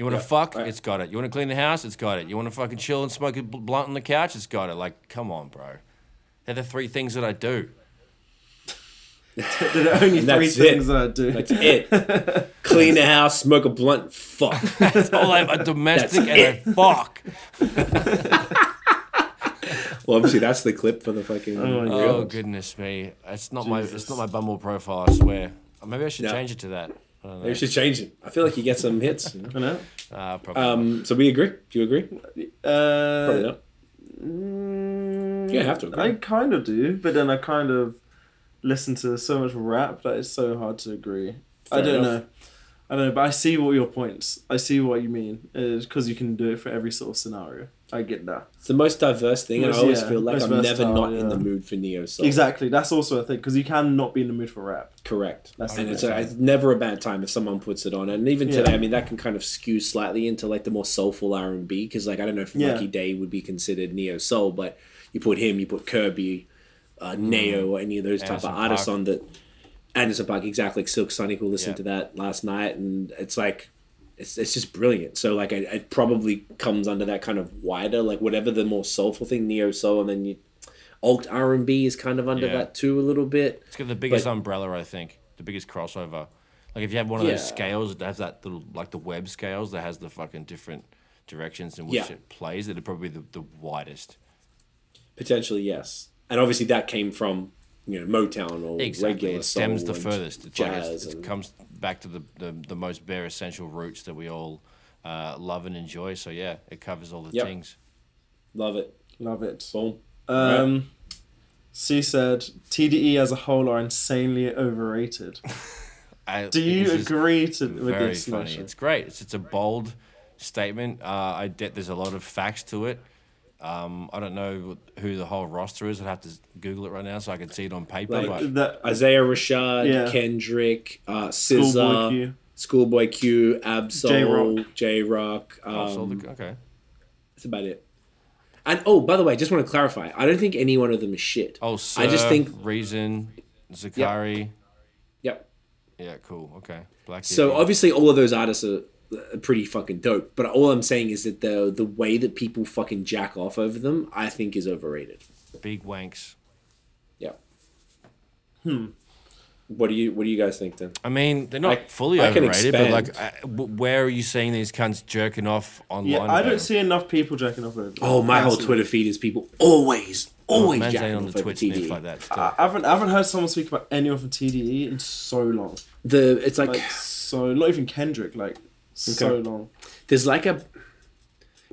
You want to Yeah, fuck? right. It's got it. You want to clean the house? It's got it. You want to fucking chill and smoke a blunt on the couch? It's got it. Like, come on, bro. They're the three things that I do. There are only And three that's it. that I do. That's it. Clean the house, smoke a blunt, fuck. That's all I'm a domestic and I fuck. well, obviously that's the clip for the fucking. Oh, Oh goodness me! It's not my it's not my Bumble profile. I swear. Maybe I should No. change it to that. I. Maybe we should change it. I feel like you get some hits. you know? I know. Uh, probably. Um, so we agree. Do you agree? Probably Uh, not. mm, You don't have to agree. I kind of do, but then I kind of listen to so much rap that it's so hard to agree. I don't enough. know. I don't know, but I see what your points. I see what you mean. Because you can do it for every sort of scenario. I get that. It's the most diverse thing, and I always yeah, feel like I'm never versatile, not in the mood for neo soul. Exactly. That's also a thing. Because you can not be in the mood for rap. Correct. That's and it's, a, it's never a bad time if someone puts it on. And even Yeah. today, I mean, that can kind of skew slightly into like the more soulful R and B because, like, I don't know if Yeah. Lucky Daye would be considered neo soul, but you put him, you put Kirby, uh, Neo, or any of those type Anderson of artists Paak. on that. Anderson Paak, exactly. Like Silk Sonic, we listened Yeah. to that last night, and it's like. It's, it's just brilliant. So like it, it probably comes under that kind of wider like whatever the more soulful thing neo soul, and then you alt R and B is kind of under Yeah. that too a little bit. it's got the biggest but- umbrella, I think. The biggest crossover. Like if you have one of those scales that has that little like the web scales that has the fucking different directions in which Yeah. it plays, it'd probably be the, the widest. Potentially, yes. And obviously, that came from you know Motown or Exactly. regular It stems soul the furthest. It's jazz. like it's, it and- comes back to the, the, the most bare essential roots that we all uh, love and enjoy. So yeah, it covers all the Yep. things. love it. Love it. Boom. Um, C said TDE as a whole are insanely overrated. I, Do you agree to with Very this funny. notion? It's great. It's it's a bold statement. Uh, I get there's a lot of facts to it. Um, I don't know who the whole roster is. I'd have to Google it right now so I can see it on paper. Like- but That Isaiah Rashad, Yeah. Kendrick, uh, Schoolboy Q. Schoolboy Q, Ab-Soul, J-Rock. Um, oh, so the- okay. That's about it. And oh, by the way, I just want to clarify. I don't think any one of them is shit. Oh, I just think. Reason, Zacari. Yep. Yeah, cool. Okay. Black. So obviously, all of those artists are, are pretty fucking dope. But all I'm saying is that the the way that people fucking jack off over them, I think, is overrated. big wanks. Yeah. Hmm. What do you What do you guys think then? I mean, they're not I- fully I overrated, but like, expand. uh, where are you seeing these cunts jerking off online? Yeah, I about don't see enough people jerking off over. Oh, my whole Twitter feed is people always, always Man's ain't jacking on off the over Twitch TDE. like that. I I haven't, I haven't heard someone speak about anyone from TDE in so long. The it's like, Like so, not even Kendrick. Like so long. there's like a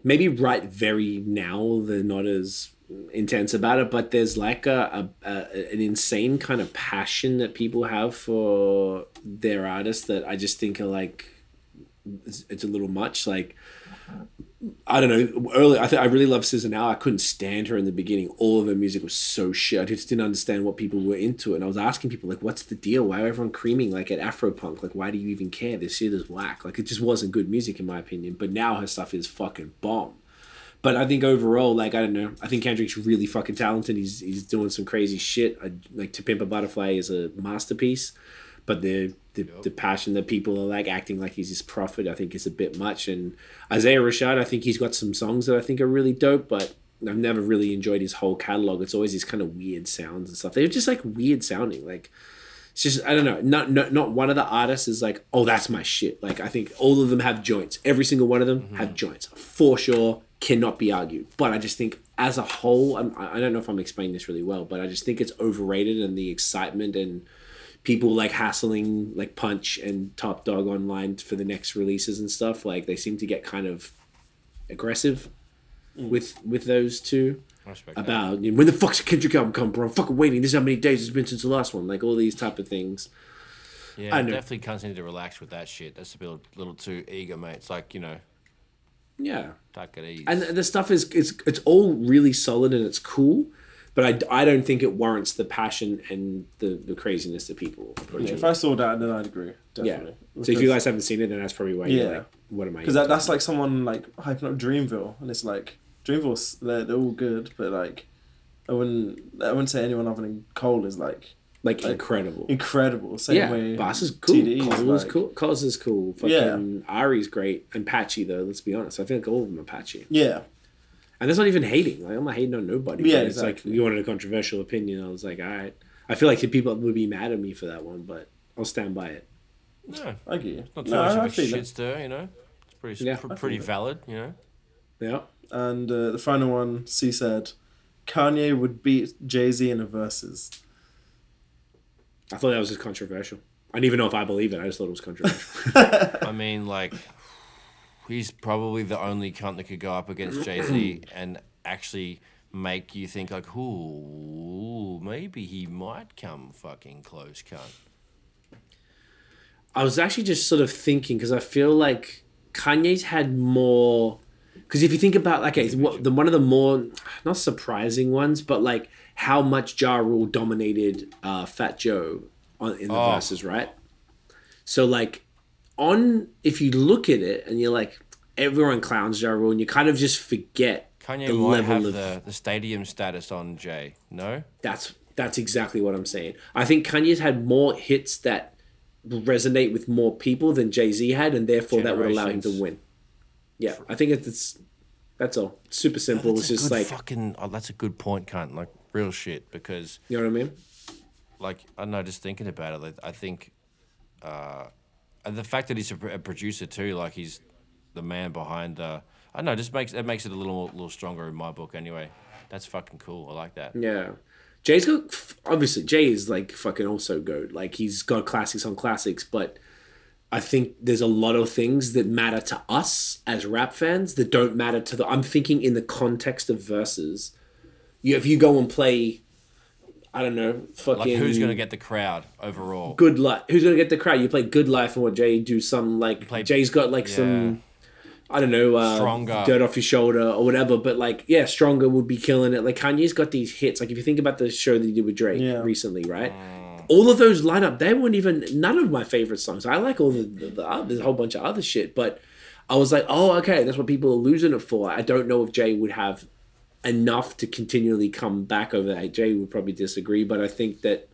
maybe right very now they're not as intense about it, but there's like a, a, a an insane kind of passion that people have for their artists that I just think are like it's, it's a little much. Like I don't know. Early, I think I really love SZA now. I couldn't stand her in the beginning. All of her music was so shit. I just didn't understand what people were into, and I was asking people like, "What's the deal? Why are everyone creaming like at Afropunk? Like, why do you even care? This shit is whack. Like, it just wasn't good music in my opinion. But now her stuff is fucking bomb. But I think overall, like I don't know, I think Kendrick's really fucking talented. He's he's doing some crazy shit. I, like To Pimp a Butterfly is a masterpiece, but the the, the passion that people are like acting like he's this prophet, I think is a bit much. And Isaiah Rashad, I think he's got some songs that I think are really dope, but I've never really enjoyed his whole catalog. It's always these kind of weird sounds and stuff. They're just like weird sounding, like. It's just I don't know. Not, not not one of the artists is like, oh, that's my shit. Like I think all of them have joints. Every single one of them have mm-hmm. joints for sure. Cannot be argued. But I just think as a whole, I'm, I I don't know if I'm explaining this really well, but I just think it's overrated and the excitement and people like hassling like Punch and Top Dawg online for the next releases and stuff. Like they seem to get kind of aggressive mm. with with those two I respect that. about you know, when the fuck's Kendrick album come, bro? I'm fucking waiting. This is how many days it's been since the last one. Like all these type of things. Yeah, I know. definitely cunts need to relax with that shit. That's a bit, a little too eager, mate. It's like you know, Yeah, take it easy. and the stuff is it's it's all really solid and it's cool, but I, I don't think it warrants the passion and the, the craziness that people. Yeah, if. I saw that, then I'd agree. yeah. Definitely. So if you guys haven't seen it, then that's probably why. You're Yeah. like, what am I? because that, that's like someone like hyping up Dreamville, and it's like Dreamville's they're, they're all good, but like I wouldn't I wouldn't say anyone other than Cole is like like like, incredible. incredible. Same yeah, way. Bas is cool. TDE is Cole is like- cool. Cozz is cool. Fucking Ari's great. And Patchy though. Let's be honest. I feel like all of them are patchy. Yeah, And that's not even hating. Like I'm not hating on nobody. Yeah, but it's exactly. like you wanted a controversial opinion. I was like, all right. I feel like the people would be mad at me for that one, but I'll stand by it. no, I get you. not too no, much I, I of a feel shit it. stir, you know. It's pretty, Yeah. pr- pretty feel it. valid, you know. Yeah. And uh, the final one, C said, Kanye would beat Jay Z in a Verzuz. I thought that was just controversial. I didn't even know if I believe it. I just thought it was controversial. I mean, like, he's probably the only cunt that could go up against Jay Z and actually make you think like, ooh, maybe he might come fucking close, cunt. I was actually just sort of thinking because I feel like Kanye's had more. Because if you think about like okay, the one of the more not surprising ones, but like how much Ja Rule dominated uh, Fat Joe on in the Oh. Verzuz, right? So like on if you look at it and you're like everyone clowns Ja Rule and you kind of just forget Kanye the might level have of the, the stadium status on Jay. No? That's that's exactly what I'm saying. I think Kanye's had more hits that resonate with more people than Jay Z had, and therefore that would allow him to win. Yeah, I think it's that's all. Super simple. That's It's just like fucking. Oh, that's a good point, cunt. Like real shit. Because you know what I mean. like I know, just thinking about it, like, I think, uh, the fact that he's a, a producer too, like he's the man behind. Uh, I don't know, just makes it makes it a little more, little stronger in my book. Anyway, that's fucking cool. I like that. Yeah, Jay's got obviously Jay is like fucking also good. Like he's got classics on classics, but I think there's a lot of things that matter to us as rap fans that don't matter to the. I'm thinking in the context of Verzuz. You if you go and play, I don't know, fucking Like who's gonna get the crowd overall? good life. Who's gonna get the crowd? You play good life and what Jay do some like play- Jay's got like Yeah. some I don't know, uh, Stronger. dirt off your shoulder or whatever. But like, yeah, stronger would be killing it. Like Kanye's got these hits. Like if you think about the show that he did with Drake Yeah. recently, right? All of those line up. They weren't even none of my favorite songs. I like all the, the, the oth- there's a whole bunch of other shit, but I was like, oh, okay, that's what people are losing it for. I don't know if Jay would have enough to continually come back over that. Jay would probably disagree, but I think that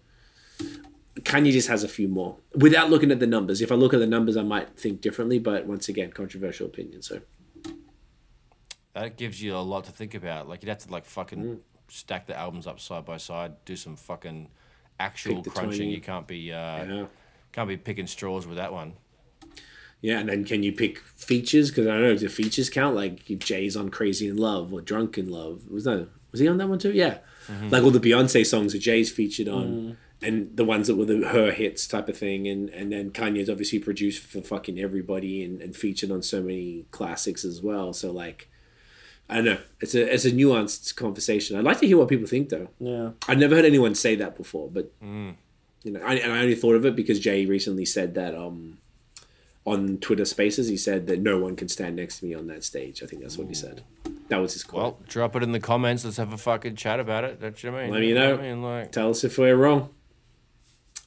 Kanye just has a few more. Without looking at the numbers, if I look at the numbers, I might think differently. But once again, controversial opinion. So That gives you a lot to think about. Like you'd have to like fucking Mm. stack the albums up side by side, do some fucking actual crunching. 20. You can't be uh, yeah, can't be picking straws with that one. Yeah. And then can you pick features? Because I don't know, do features count? Like Jay's on Crazy in Love or Drunk in Love. Was that was he on that one too? Yeah. Mm-hmm. Like all the Beyonce songs that Jay's featured on. Mm. And the ones that were the, her hits type of thing, and and then Kanye's obviously produced for fucking everybody and, and featured on so many classics as well. So like, I don't know, it's a it's a nuanced conversation. I'd like to hear what people think though. Yeah. I've never heard anyone say that before, but mm. you know, I, and I only thought of it because Jay recently said that um, on Twitter Spaces. He said that no one can stand next to me on that stage. I think that's what he said. That was his quote. Well, drop it in the comments. Let's have a fucking chat about it. That's what I mean. Let me know. I mean, like, Tell us if we're wrong.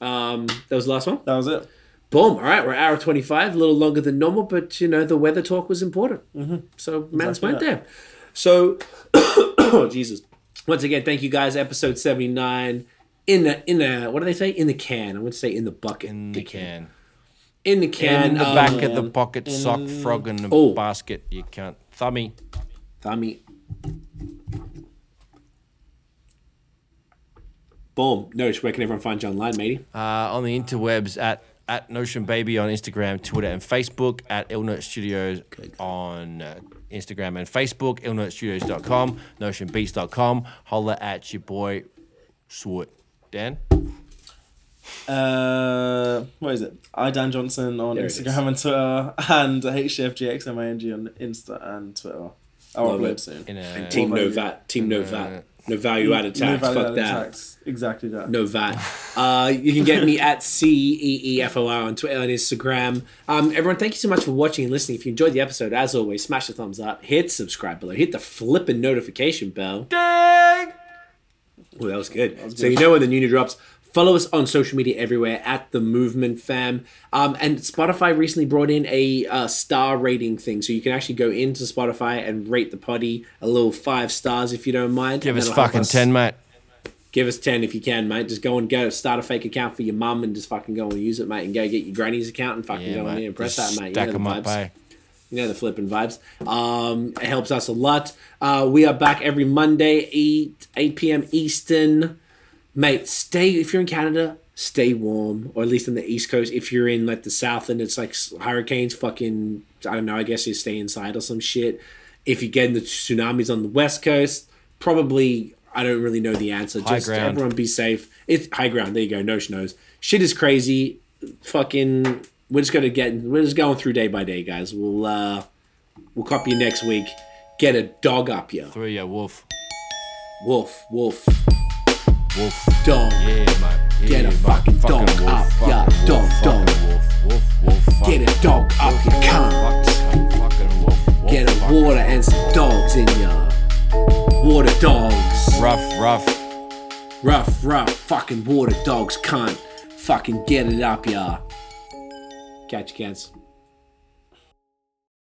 Um, that was the last one. That was it. Boom. All right, we're hour twenty five, a little longer than normal, but you know the weather talk was important, mm-hmm. so man's Exactly went there. So, oh Jesus! Once again, thank you guys. Episode seventy nine. In the in the what do they say? In the can. I'm going to say in the bucket. in the dickhead. can. In the can. In the um, back of the pocket, sock, frog in the Oh. basket. You can't. Thummy. Thummy. Boom. Notice where can everyone find you online, matey? Uh, on the interwebs at at Notion Baby on Instagram, Twitter, and Facebook. At Illnote Studios on uh, Instagram and Facebook. IllnoteStudios.com. NotionBeats.com. Holla at your boy Swoot. Dan. Uh, what is it? I Dan Johnson on There. Instagram and Twitter, and HCFGXMING on Insta and Twitter. I'll Love upload it. soon. In a, And Team No VAT. Team No VAT. No value added No tax. value Fuck added that. tax. Exactly that. No VAT. Uh, you can get me at C E E F O R on Twitter and Instagram. Um, everyone, thank you so much for watching and listening. If you enjoyed the episode, as always, smash the thumbs up, hit subscribe below, hit the flipping notification bell. Dang! Oh, that was good. So you know when the new drops. Follow us on social media everywhere at the Movement Fam. Um, and Spotify recently brought in a uh, star rating thing, so you can actually go into Spotify and rate the potty a little five stars if you don't mind. Give us fucking 10, mate. Give us ten if you can, mate. Just go and go start a fake account for your mum and just fucking go and use it, mate. And go get your granny's account and fucking Yeah, go mate. there and press Just that, mate. You Stack know the them up, vibes. eh? You know the flipping vibes. Um, it helps us a lot. Uh, we are back every Monday, 8, 8 p.m. Eastern. Mate, stay, if you're in Canada, stay warm, or at least on the East Coast. If you're in like the South and it's like hurricanes, fucking, I don't know, I guess you stay inside or some shit. If you get in the tsunamis on the West Coast, probably, I don't really know the answer. High Just ground. everyone be safe. It's high ground. There you go. No knows. Shit is crazy. Fucking, we're just gonna get, we're just going through day by day, guys. We'll, uh, we'll copy you next week. Get a dog up ya. Through ya, wolf. Wolf, wolf, Wolf. dog. Yeah, mate. Yeah, Get a mate. fucking dog wolf, up, fucking yeah, wolf, dog, fucking dog. Wolf, wolf, wolf, Get a dog up your cunt. Fucking, wolf, wolf, Get a water and some dogs in ya. Water dogs. Rough, rough. Rough, rough, fucking water dogs cunt. Fucking get it up ya. Catch you, cats.